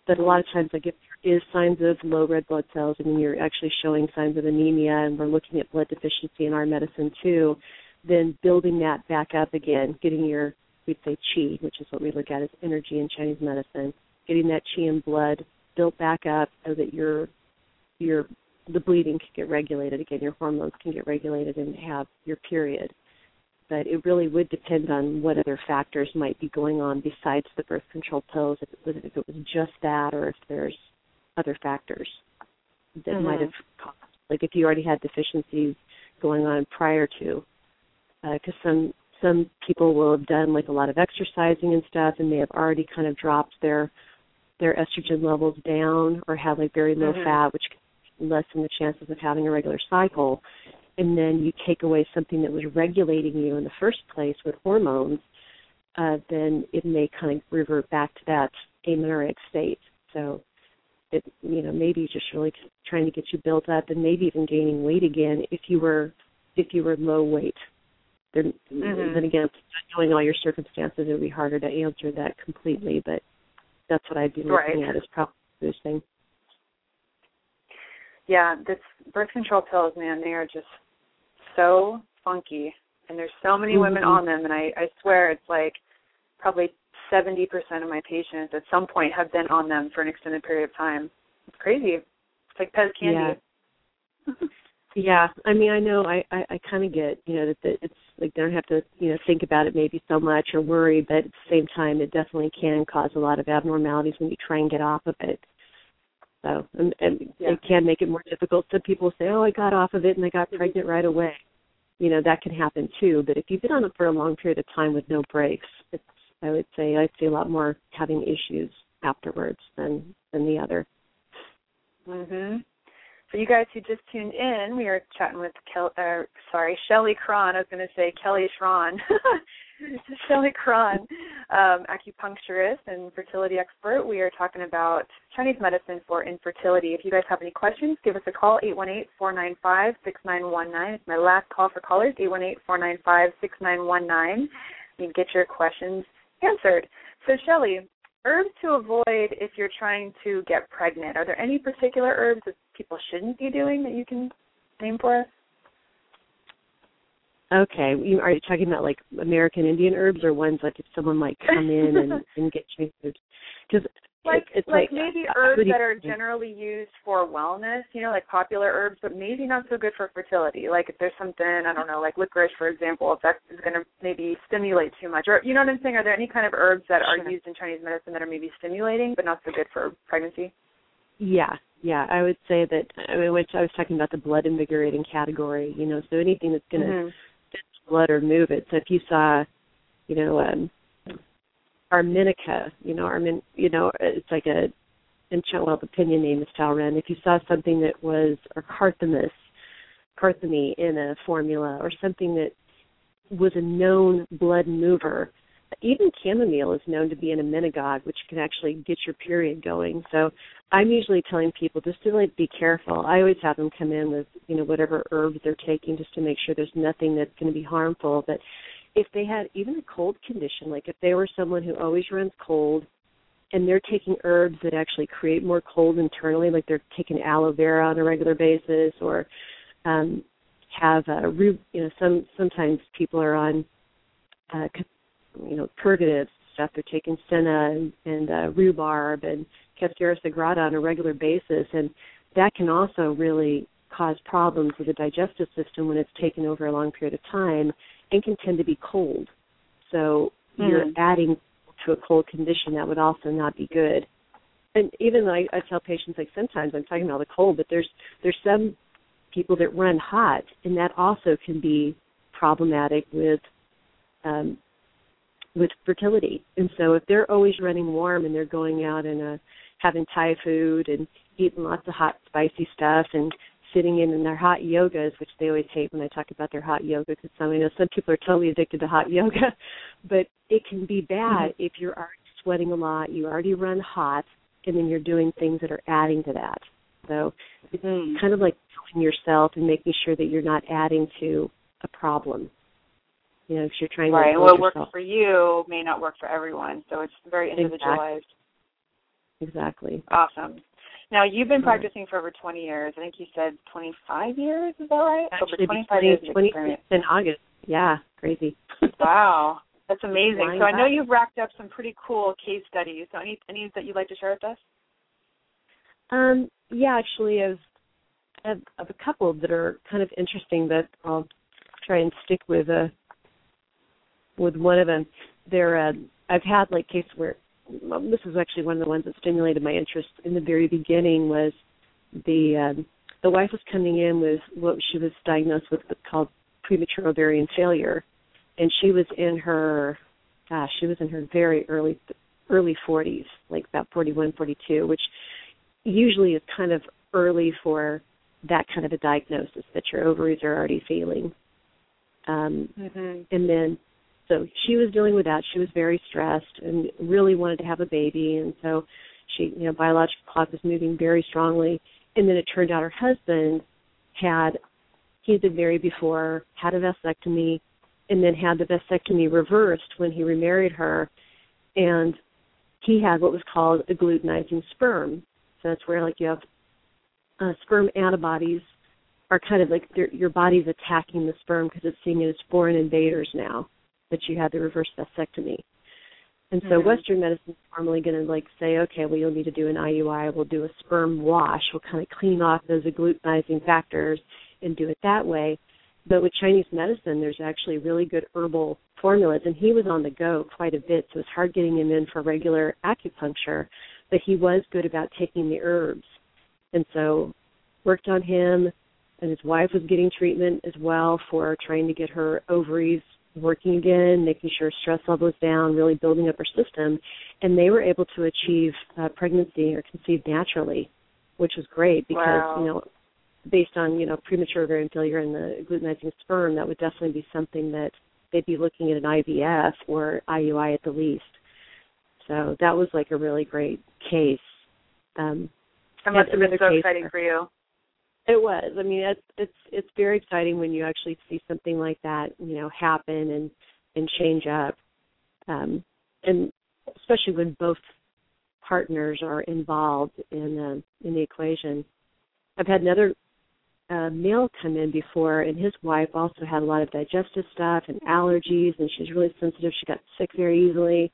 But a lot of times, like if is signs of low red blood cells. Mean, you're actually showing signs of anemia, and we're looking at blood deficiency in our medicine too. Then building that back up again, getting your we'd say qi, which is what we look at as energy in Chinese medicine, getting that qi and blood built back up so that your your the bleeding can get regulated again, your hormones can get regulated and have your period. But it really would depend on what other factors might be going on besides the birth control pills. If it was, if it was just that, or if there's other factors that mm-hmm. might have caused, like if you already had deficiencies going on prior to, because uh, some some people will have done like a lot of exercising and stuff, and they have already kind of dropped their their estrogen levels down, or have like very low mm-hmm. fat, which can lessen the chances of having a regular cycle. And then you take away something that was regulating you in the first place with hormones, uh, then it may kind of revert back to that amenorrheic state. So it you know maybe just really trying to get you built up and maybe even gaining weight again if you were if you were low weight then mm-hmm. then again knowing all your circumstances it would be harder to answer that completely but that's what i'd be looking right. at is probably this thing yeah this birth control pills man they are just so funky and there's so many mm-hmm. women on them and i i swear it's like probably 70% of my patients at some point have been on them for an extended period of time. It's crazy. It's like Pez candy. Yeah. yeah. I mean, I know I I, I kind of get, you know, that, that it's like they don't have to, you know, think about it maybe so much or worry, but at the same time it definitely can cause a lot of abnormalities when you try and get off of it. So, and, and yeah. it can make it more difficult. Some people say, "Oh, I got off of it and I got mm-hmm. pregnant right away." You know, that can happen too, but if you've been on it for a long period of time with no breaks, I would say I see a lot more having issues afterwards than than the other. Mhm. For you guys who just tuned in, we are chatting with Kel- uh, sorry, Shelley Cron. I was going to say Kelly Schron. Shelley Cron, um, acupuncturist and fertility expert. We are talking about Chinese medicine for infertility. If you guys have any questions, give us a call, 818-495-6919. It's my last call for callers, 818-495-6919. You can get your questions answered. So, Shelley, herbs to avoid if you're trying to get pregnant. Are there any particular herbs that people shouldn't be doing that you can name for us? Okay, you, are you talking about like American Indian herbs or ones like if someone might come in and, and get you? Because like it's like, like, maybe herbs what do you that are generally used for wellness, you know, like popular herbs, but maybe not so good for fertility. Like if there's something I don't know, like licorice, for example, if that is going to maybe stimulate too much, or you know what I'm saying? Are there any kind of herbs that Sure. are used in Chinese medicine that are maybe stimulating but not so good for pregnancy? Yeah, yeah. I would say that. I mean, which I was talking about the blood invigorating category. You know, so anything that's going to Mhm. blood or move it. So if you saw, you know, um Arminica, you know, Armin, you know, it's like a, Ch- well, the pinyin name is Tao Ren. If you saw something that was, or Carthamus, Carthami in a formula, or something that was a known blood mover, even chamomile is known to be an emmenagogue, which can actually get your period going. So I'm usually telling people just to like be careful. I always have them come in with, you know, whatever herbs they're taking just to make sure there's nothing that's going to be harmful. But if they had even a cold condition, like if they were someone who always runs cold and they're taking herbs that actually create more cold internally, like they're taking aloe vera on a regular basis or um have uh rhu- you know some sometimes people are on uh you know purgatives stuff. They're taking senna and, and uh, rhubarb and cascara sagrada on a regular basis. And that can also really cause problems with the digestive system when it's taken over a long period of time and can tend to be cold so you're Mhm. adding to a cold condition that would also not be good and even though I, I tell patients like sometimes I'm talking about the cold, but there's there's some people that run hot, and that also can be problematic with um, with fertility. And so if they're always running warm and they're going out and uh, having Thai food and eating lots of hot spicy stuff and sitting in in their hot yogas, which they always hate when I talk about their hot yoga because some I know some people are totally addicted to hot yoga, but it can be bad if you're already sweating a lot, you already run hot, and then you're doing things that are adding to that. So it's Mm. kind of like knowing yourself and making sure that you're not adding to a problem. You know, if you're trying Right. to What hold works for you may not work for everyone, so it's very individualized. Exactly. Awesome. Now you've been practicing for over 20 years. I think you said 25 years. Is that right? Actually, over 25 20, years of 20 experience. in August. Yeah, crazy. Wow, that's amazing. So I know you've racked up some pretty cool case studies. So any any that you'd like to share with us? Um, yeah, actually, I've, I've, I've a couple that are kind of interesting that I'll try and stick with. Uh, with one of them, there uh, I've had like case where this is actually one of the ones that stimulated my interest in the very beginning was the um, the wife was coming in with what she was diagnosed with called premature ovarian failure, and she was in her gosh, she was in her very early early 40s, like about 41, 42, which usually is kind of early for that kind of a diagnosis that your ovaries are already failing. Um, Mm-hmm. and then, so she was dealing with that. She was very stressed and really wanted to have a baby, and so she, you know, biological clock was moving very strongly. And then it turned out her husband had he had been married before, had a vasectomy, and then had the vasectomy reversed when he remarried her, and he had what was called agglutinizing sperm. So that's where like you have uh, sperm antibodies are kind of like your body's attacking the sperm because it's seeing it as foreign invaders now that you had the reverse vasectomy. And so Mhm. Western medicine is normally going to like say, okay, well you'll need to do an IUI. We'll do a sperm wash. We'll kind of clean off those agglutinizing factors and do it that way. But with Chinese medicine, there's actually really good herbal formulas, and he was on the go quite a bit, so it's hard getting him in for regular acupuncture. But he was good about taking the herbs, and so worked on him. And his wife was getting treatment as well for trying to get her ovaries working again, making sure stress level was down, really building up her system, and they were able to achieve uh, pregnancy or conceive naturally, which was great because Wow. you know based on you know premature ovarian failure and the agglutinizing sperm, that would definitely be something that they'd be looking at an IVF or IUI at the least. So that was like a really great case. Um, that must have been so exciting for you. It was. I mean, it's it's it's very exciting when you actually see something like that, you know, happen and and change up, um, and especially when both partners are involved in uh, in the equation. I've had another uh, male come in before, and his wife also had a lot of digestive stuff and allergies, and she's really sensitive. She got sick very easily.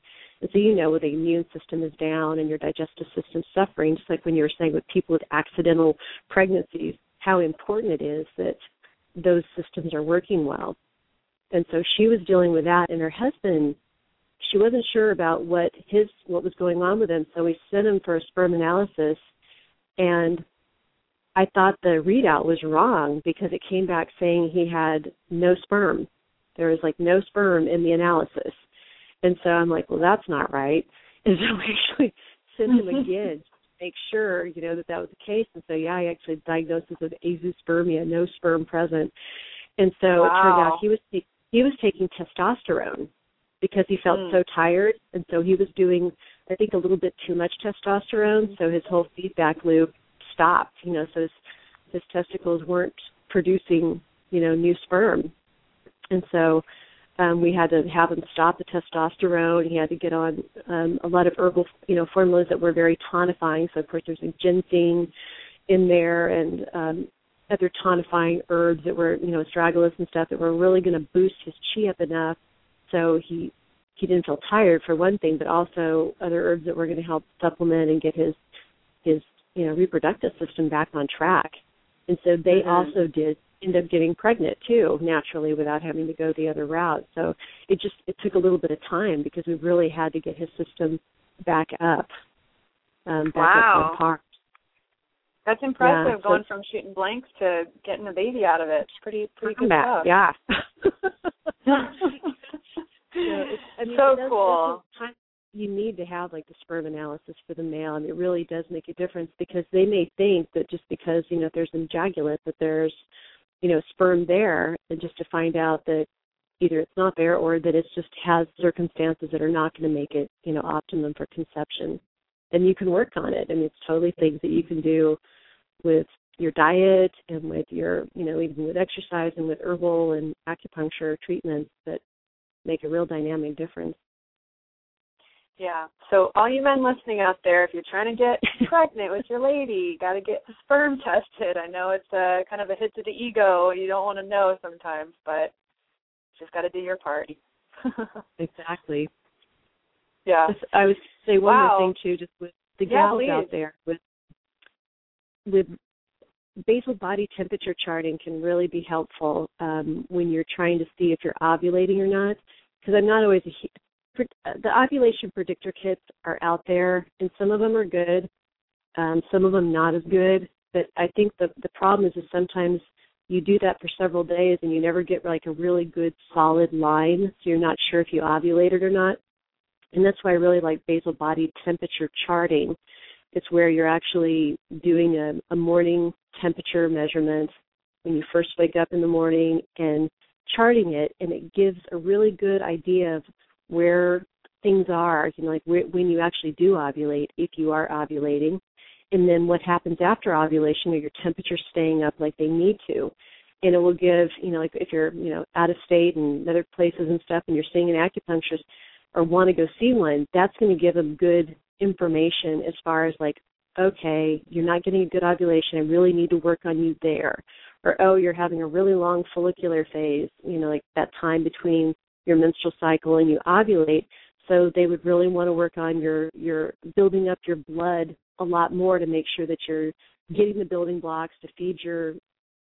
So you know the immune system is down and your digestive system suffering, just like when you were saying with people with accidental pregnancies, how important it is that those systems are working well. And so she was dealing with that, and her husband, she wasn't sure about what his what was going on with him, so we sent him for a sperm analysis, and I thought the readout was wrong because it came back saying he had no sperm. There was like no sperm in the analysis. And so I'm like, well, that's not right. And so we actually sent him again to make sure, you know, that that was the case. And so, yeah, I actually diagnosed him with azoospermia, no sperm present. And so wow. it turned out he was he was taking testosterone because he felt mm. so tired, and so he was doing, I think, a little bit too much testosterone. So his whole feedback loop stopped. You know, so his his testicles weren't producing, you know, new sperm, and so um, we had to have him stop the testosterone. He had to get on um, a lot of herbal, you know, formulas that were very tonifying. So of course there's a ginseng in there and um, other tonifying herbs that were, you know, astragalus and stuff that were really going to boost his chi up enough so he he didn't feel tired for one thing, but also other herbs that were going to help supplement and get his his you know reproductive system back on track. And so they mm-hmm. also did end up getting pregnant too naturally without having to go the other route. So it just it took a little bit of time because we really had to get his system back up um back wow. up on par. That's impressive yeah, so, going from shooting blanks to getting a baby out of it. It's pretty pretty good back, stuff. yeah. So, I mean, so cool. you need to have like the sperm analysis for the male and it really does make a difference because they may think that just because you know there's an ejaculate that there's you know sperm there and just to find out that either it's not there or that it just has circumstances that are not going to make it you know optimum for conception then you can work on it. I mean, it's totally things that you can do with your diet and with your you know even with exercise and with herbal and acupuncture treatments that make a real dynamic difference yeah. So all you men listening out there, if you're trying to get pregnant with your lady, you got to get the sperm tested. I know it's a kind of a hit to the ego. You don't want to know sometimes, but just got to do your part. exactly. Yeah. I would say one wow. more thing too, just with the gals out there with with basal body temperature charting can really be helpful um, when you're trying to see if you're ovulating or not. Because I'm not always a the ovulation predictor kits are out there, and some of them are good, um, some of them not as good. But I think the the problem is, is sometimes you do that for several days and you never get like a really good solid line, so you're not sure if you ovulated or not. And that's why I really like basal body temperature charting. It's where you're actually doing a, a morning temperature measurement when you first wake up in the morning and charting it, and it gives a really good idea of where things are, you know, like when you actually do ovulate, if you are ovulating, and then what happens after ovulation, are your temperatures staying up like they need to? And it will give, you know, like if you're, you know, out of state and other places and stuff, and you're seeing an acupuncturist or want to go see one, that's going to give them good information as far as like, okay, you're not getting a good ovulation. I really need to work on you there. Or, oh, you're having a really long follicular phase, you know, like that time between your menstrual cycle and you ovulate. So they would really want to work on your your building up your blood a lot more to make sure that you're getting the building blocks to feed your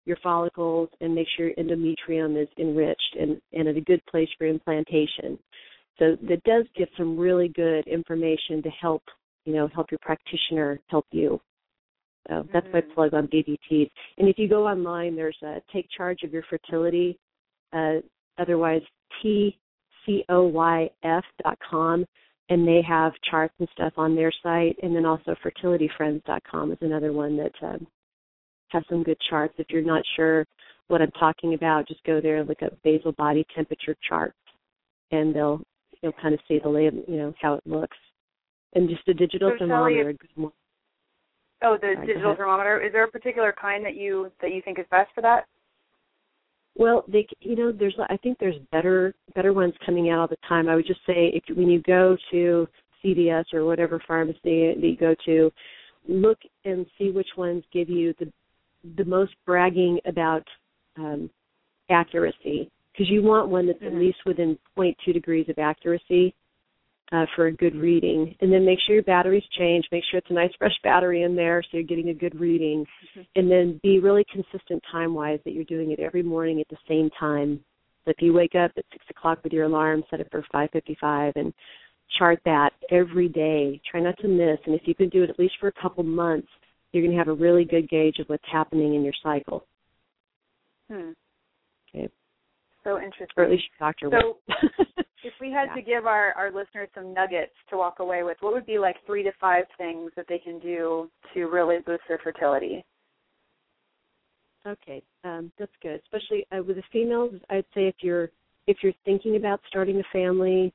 your follicles and make sure your endometrium is enriched and, and at a good place for implantation. So that does give some really good information to help, you know, help your practitioner help you. So that's my Mm-hmm. plug on BBTs. And if you go online, there's a Take Charge of Your Fertility, uh, otherwise tcoyf.com, and they have charts and stuff on their site. And then also fertilityfriends.com is another one that um, have some good charts. If you're not sure what I'm talking about, just go there and look up basal body temperature charts, and they'll you'll kind of see the lay, you know, how it looks, and just a digital So, thermometer. Shelley, Oh, the Sorry, digital thermometer. Is there a particular kind that you that you think is best for that? Well, they, you know, there's, I think there's better, better ones coming out all the time. I would just say if when you go to CVS or whatever pharmacy that you go to, look and see which ones give you the, the most bragging about um, accuracy, because you want one that's Mhm. at least within 0.2 degrees of accuracy uh, for a good reading. And then make sure your batteries change. Make sure it's a nice fresh battery in there so you're getting a good reading. And then be really consistent time wise that you're doing it every morning at the same time. So if you wake up at six o'clock with your alarm, set it for five fifty five and chart that every day. Try not to miss. And if you can do it at least for a couple months, you're gonna have a really good gauge of what's happening in your cycle. Hmm. Okay. So interesting. Or at least doctor So, if we had Yeah. to give our, our listeners some nuggets to walk away with, what would be like three to five things that they can do to really boost their fertility? Okay, um, that's good. Especially uh, with the females, I'd say if you're if you're thinking about starting a family,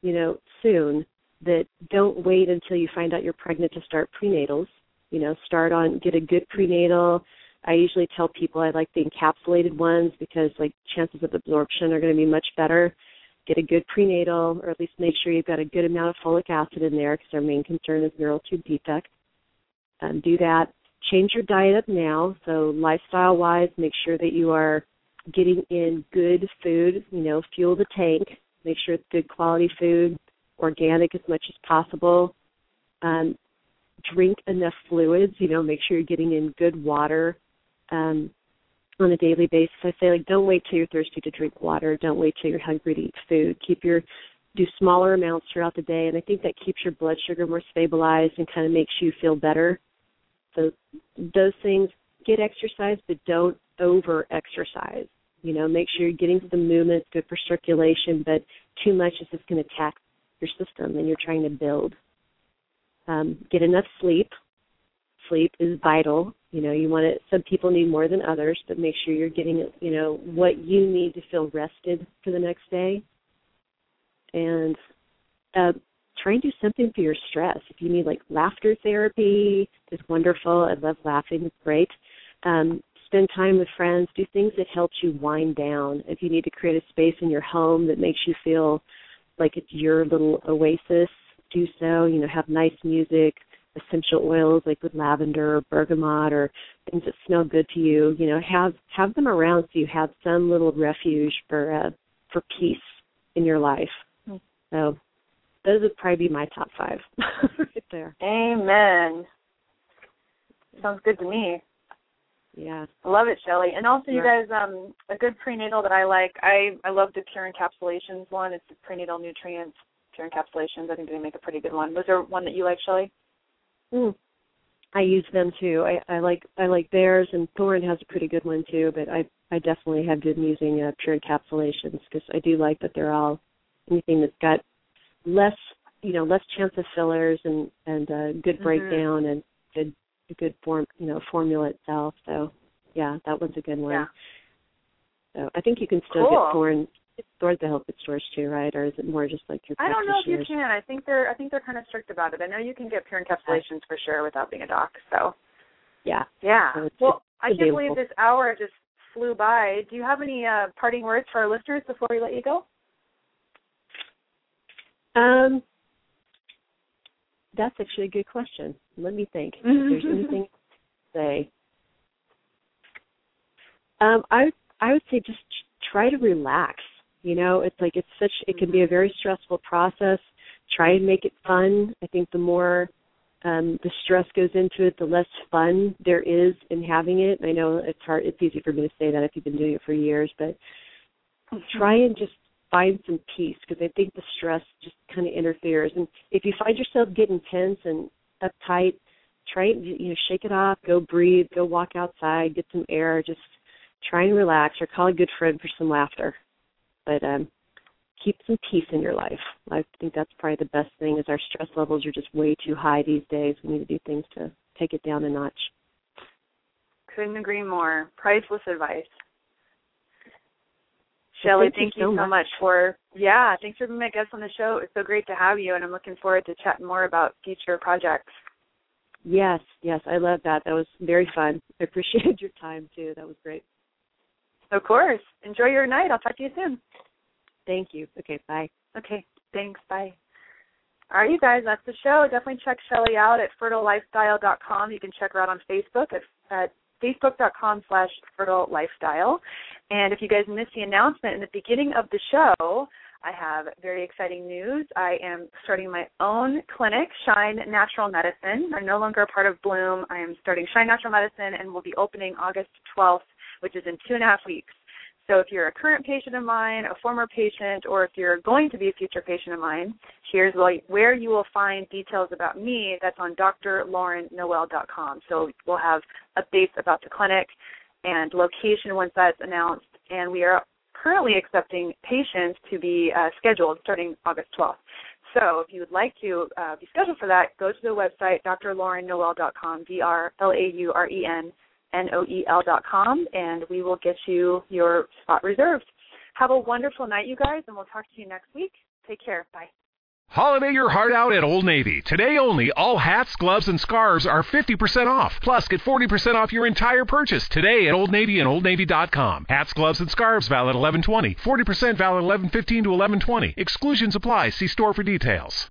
you know, soon, that don't wait until you find out you're pregnant to start prenatals. You know, start on get a good prenatal. I usually tell people I like the encapsulated ones because like chances of absorption are going to be much better. Get a good prenatal, or at least make sure you've got a good amount of folic acid in there because our main concern is neural tube defect. Um, do that change your diet up now. So lifestyle wise, make sure that you are getting in good food, you know, fuel the tank, make sure it's good quality food, organic as much as possible. Um, drink enough fluids, you know, make sure you're getting in good water um, on a daily basis. I say like don't wait till you're thirsty to drink water. Don't wait till you're hungry to eat food. Keep your do smaller amounts throughout the day and I think that keeps your blood sugar more stabilized and kind of makes you feel better. So those things get exercise but don't over exercise. You know, make sure you're getting some movement, good for circulation, but too much is just going to tax your system and you're trying to build. Um, get enough sleep. Sleep is vital. You know, you want to. Some people need more than others, but make sure you're getting, you know, what you need to feel rested for the next day. And uh, try and do something for your stress. If you need like laughter therapy, it's wonderful. I love laughing; it's great. Um, spend time with friends. Do things that help you wind down. If you need to create a space in your home that makes you feel like it's your little oasis, do so. You know, have nice music, essential oils like with lavender or bergamot or things that smell good to you. You know, have have them around so you have some little refuge for uh, for peace in your life. Hmm. So those would probably be my top five right there. Amen. Sounds good to me. Yeah. I love it, Shelley. And also, you guys, um, a good prenatal that I like. I I love the Pure Encapsulations one. It's the prenatal nutrients Pure Encapsulations. I think they make a pretty good one. Was there one that you like, Shelley? Mm. I use them too. I, I like I like theirs, and Thorne has a pretty good one too. But I I definitely have been using uh, Pure Encapsulations because I do like that they're all anything that's got less you know less chance of fillers and and uh, good Mhm. breakdown and good a good form you know formula itself. So yeah, that one's a good one. Yeah. So I think you can still Cool. get Thorne. Thorne's the health food stores too, right? Or is it more just like your I don't know if you can. I think they're I think they're kind of strict about it. I know you can get Pure Encapsulations for sure without being a doc. So Yeah. yeah. So well, I can't believe this hour just flew by. Do you have any uh, parting words for our listeners before we let you go? Um, that's actually a good question. Let me think. If there's anything to say. Um, I I would say just try to relax. You know, it's like it's such it can be a very stressful process. Try and make it fun. I think the more um, the stress goes into it, the less fun there is in having it. I know it's hard. It's easy for me to say that if you've been doing it for years, but try and just find some peace because I think the stress just kind of interferes. And if you find yourself getting tense and uptight, try and you know shake it off. Go breathe. Go walk outside. Get some air. Just try and relax, or call a good friend for some laughter. But um, keep some peace in your life. I think that's probably the best thing. Is our stress levels are just way too high these days. We need to do things to take it down a notch. Couldn't agree more. Priceless advice. Shelley, thank, thank, you, so, so much. for yeah, thanks for being my guest on the show. It's so great to have you, and I'm looking forward to chatting more about future projects. Yes, yes, I love that. That was very fun. I appreciated your time too. That was great. Of course. Enjoy your night. I'll talk to you soon. Thank you. Okay, bye. Okay, thanks. Bye. All right, you guys, that's the show. Definitely check Shelley out at fertilelifestyle.com. You can check her out on Facebook at, at facebook.com slash fertilelifestyle. And if you guys missed the announcement in the beginning of the show, I have very exciting news. I am starting my own clinic, Shine Natural Medicine. I'm no longer a part of Bloom. I am starting Shine Natural Medicine and will be opening August 12th, which is in two and a half weeks. So if you're a current patient of mine, a former patient, or if you're going to be a future patient of mine, here's where you will find details about me. That's on drlaurennoel.com. So we'll have updates about the clinic and location once that's announced. And we are currently accepting patients to be uh, scheduled starting August 12th. So if you would like to uh, be scheduled for that, go to the website drlaurennoel.com, D-R-L-A-U-R-E-N N-O-E-L dot com, and we will get you your spot reserved. Have a wonderful night, you guys, and we'll talk to you next week. Take care. Bye. Holiday your heart out at Old Navy. Today only, all hats, gloves, and scarves are 50% off. Plus, get 40% off your entire purchase today at Old Navy and OldNavy.com. Hats, gloves, and scarves valid 1120. 40% valid 1115 to 1120. Exclusions apply. See store for details.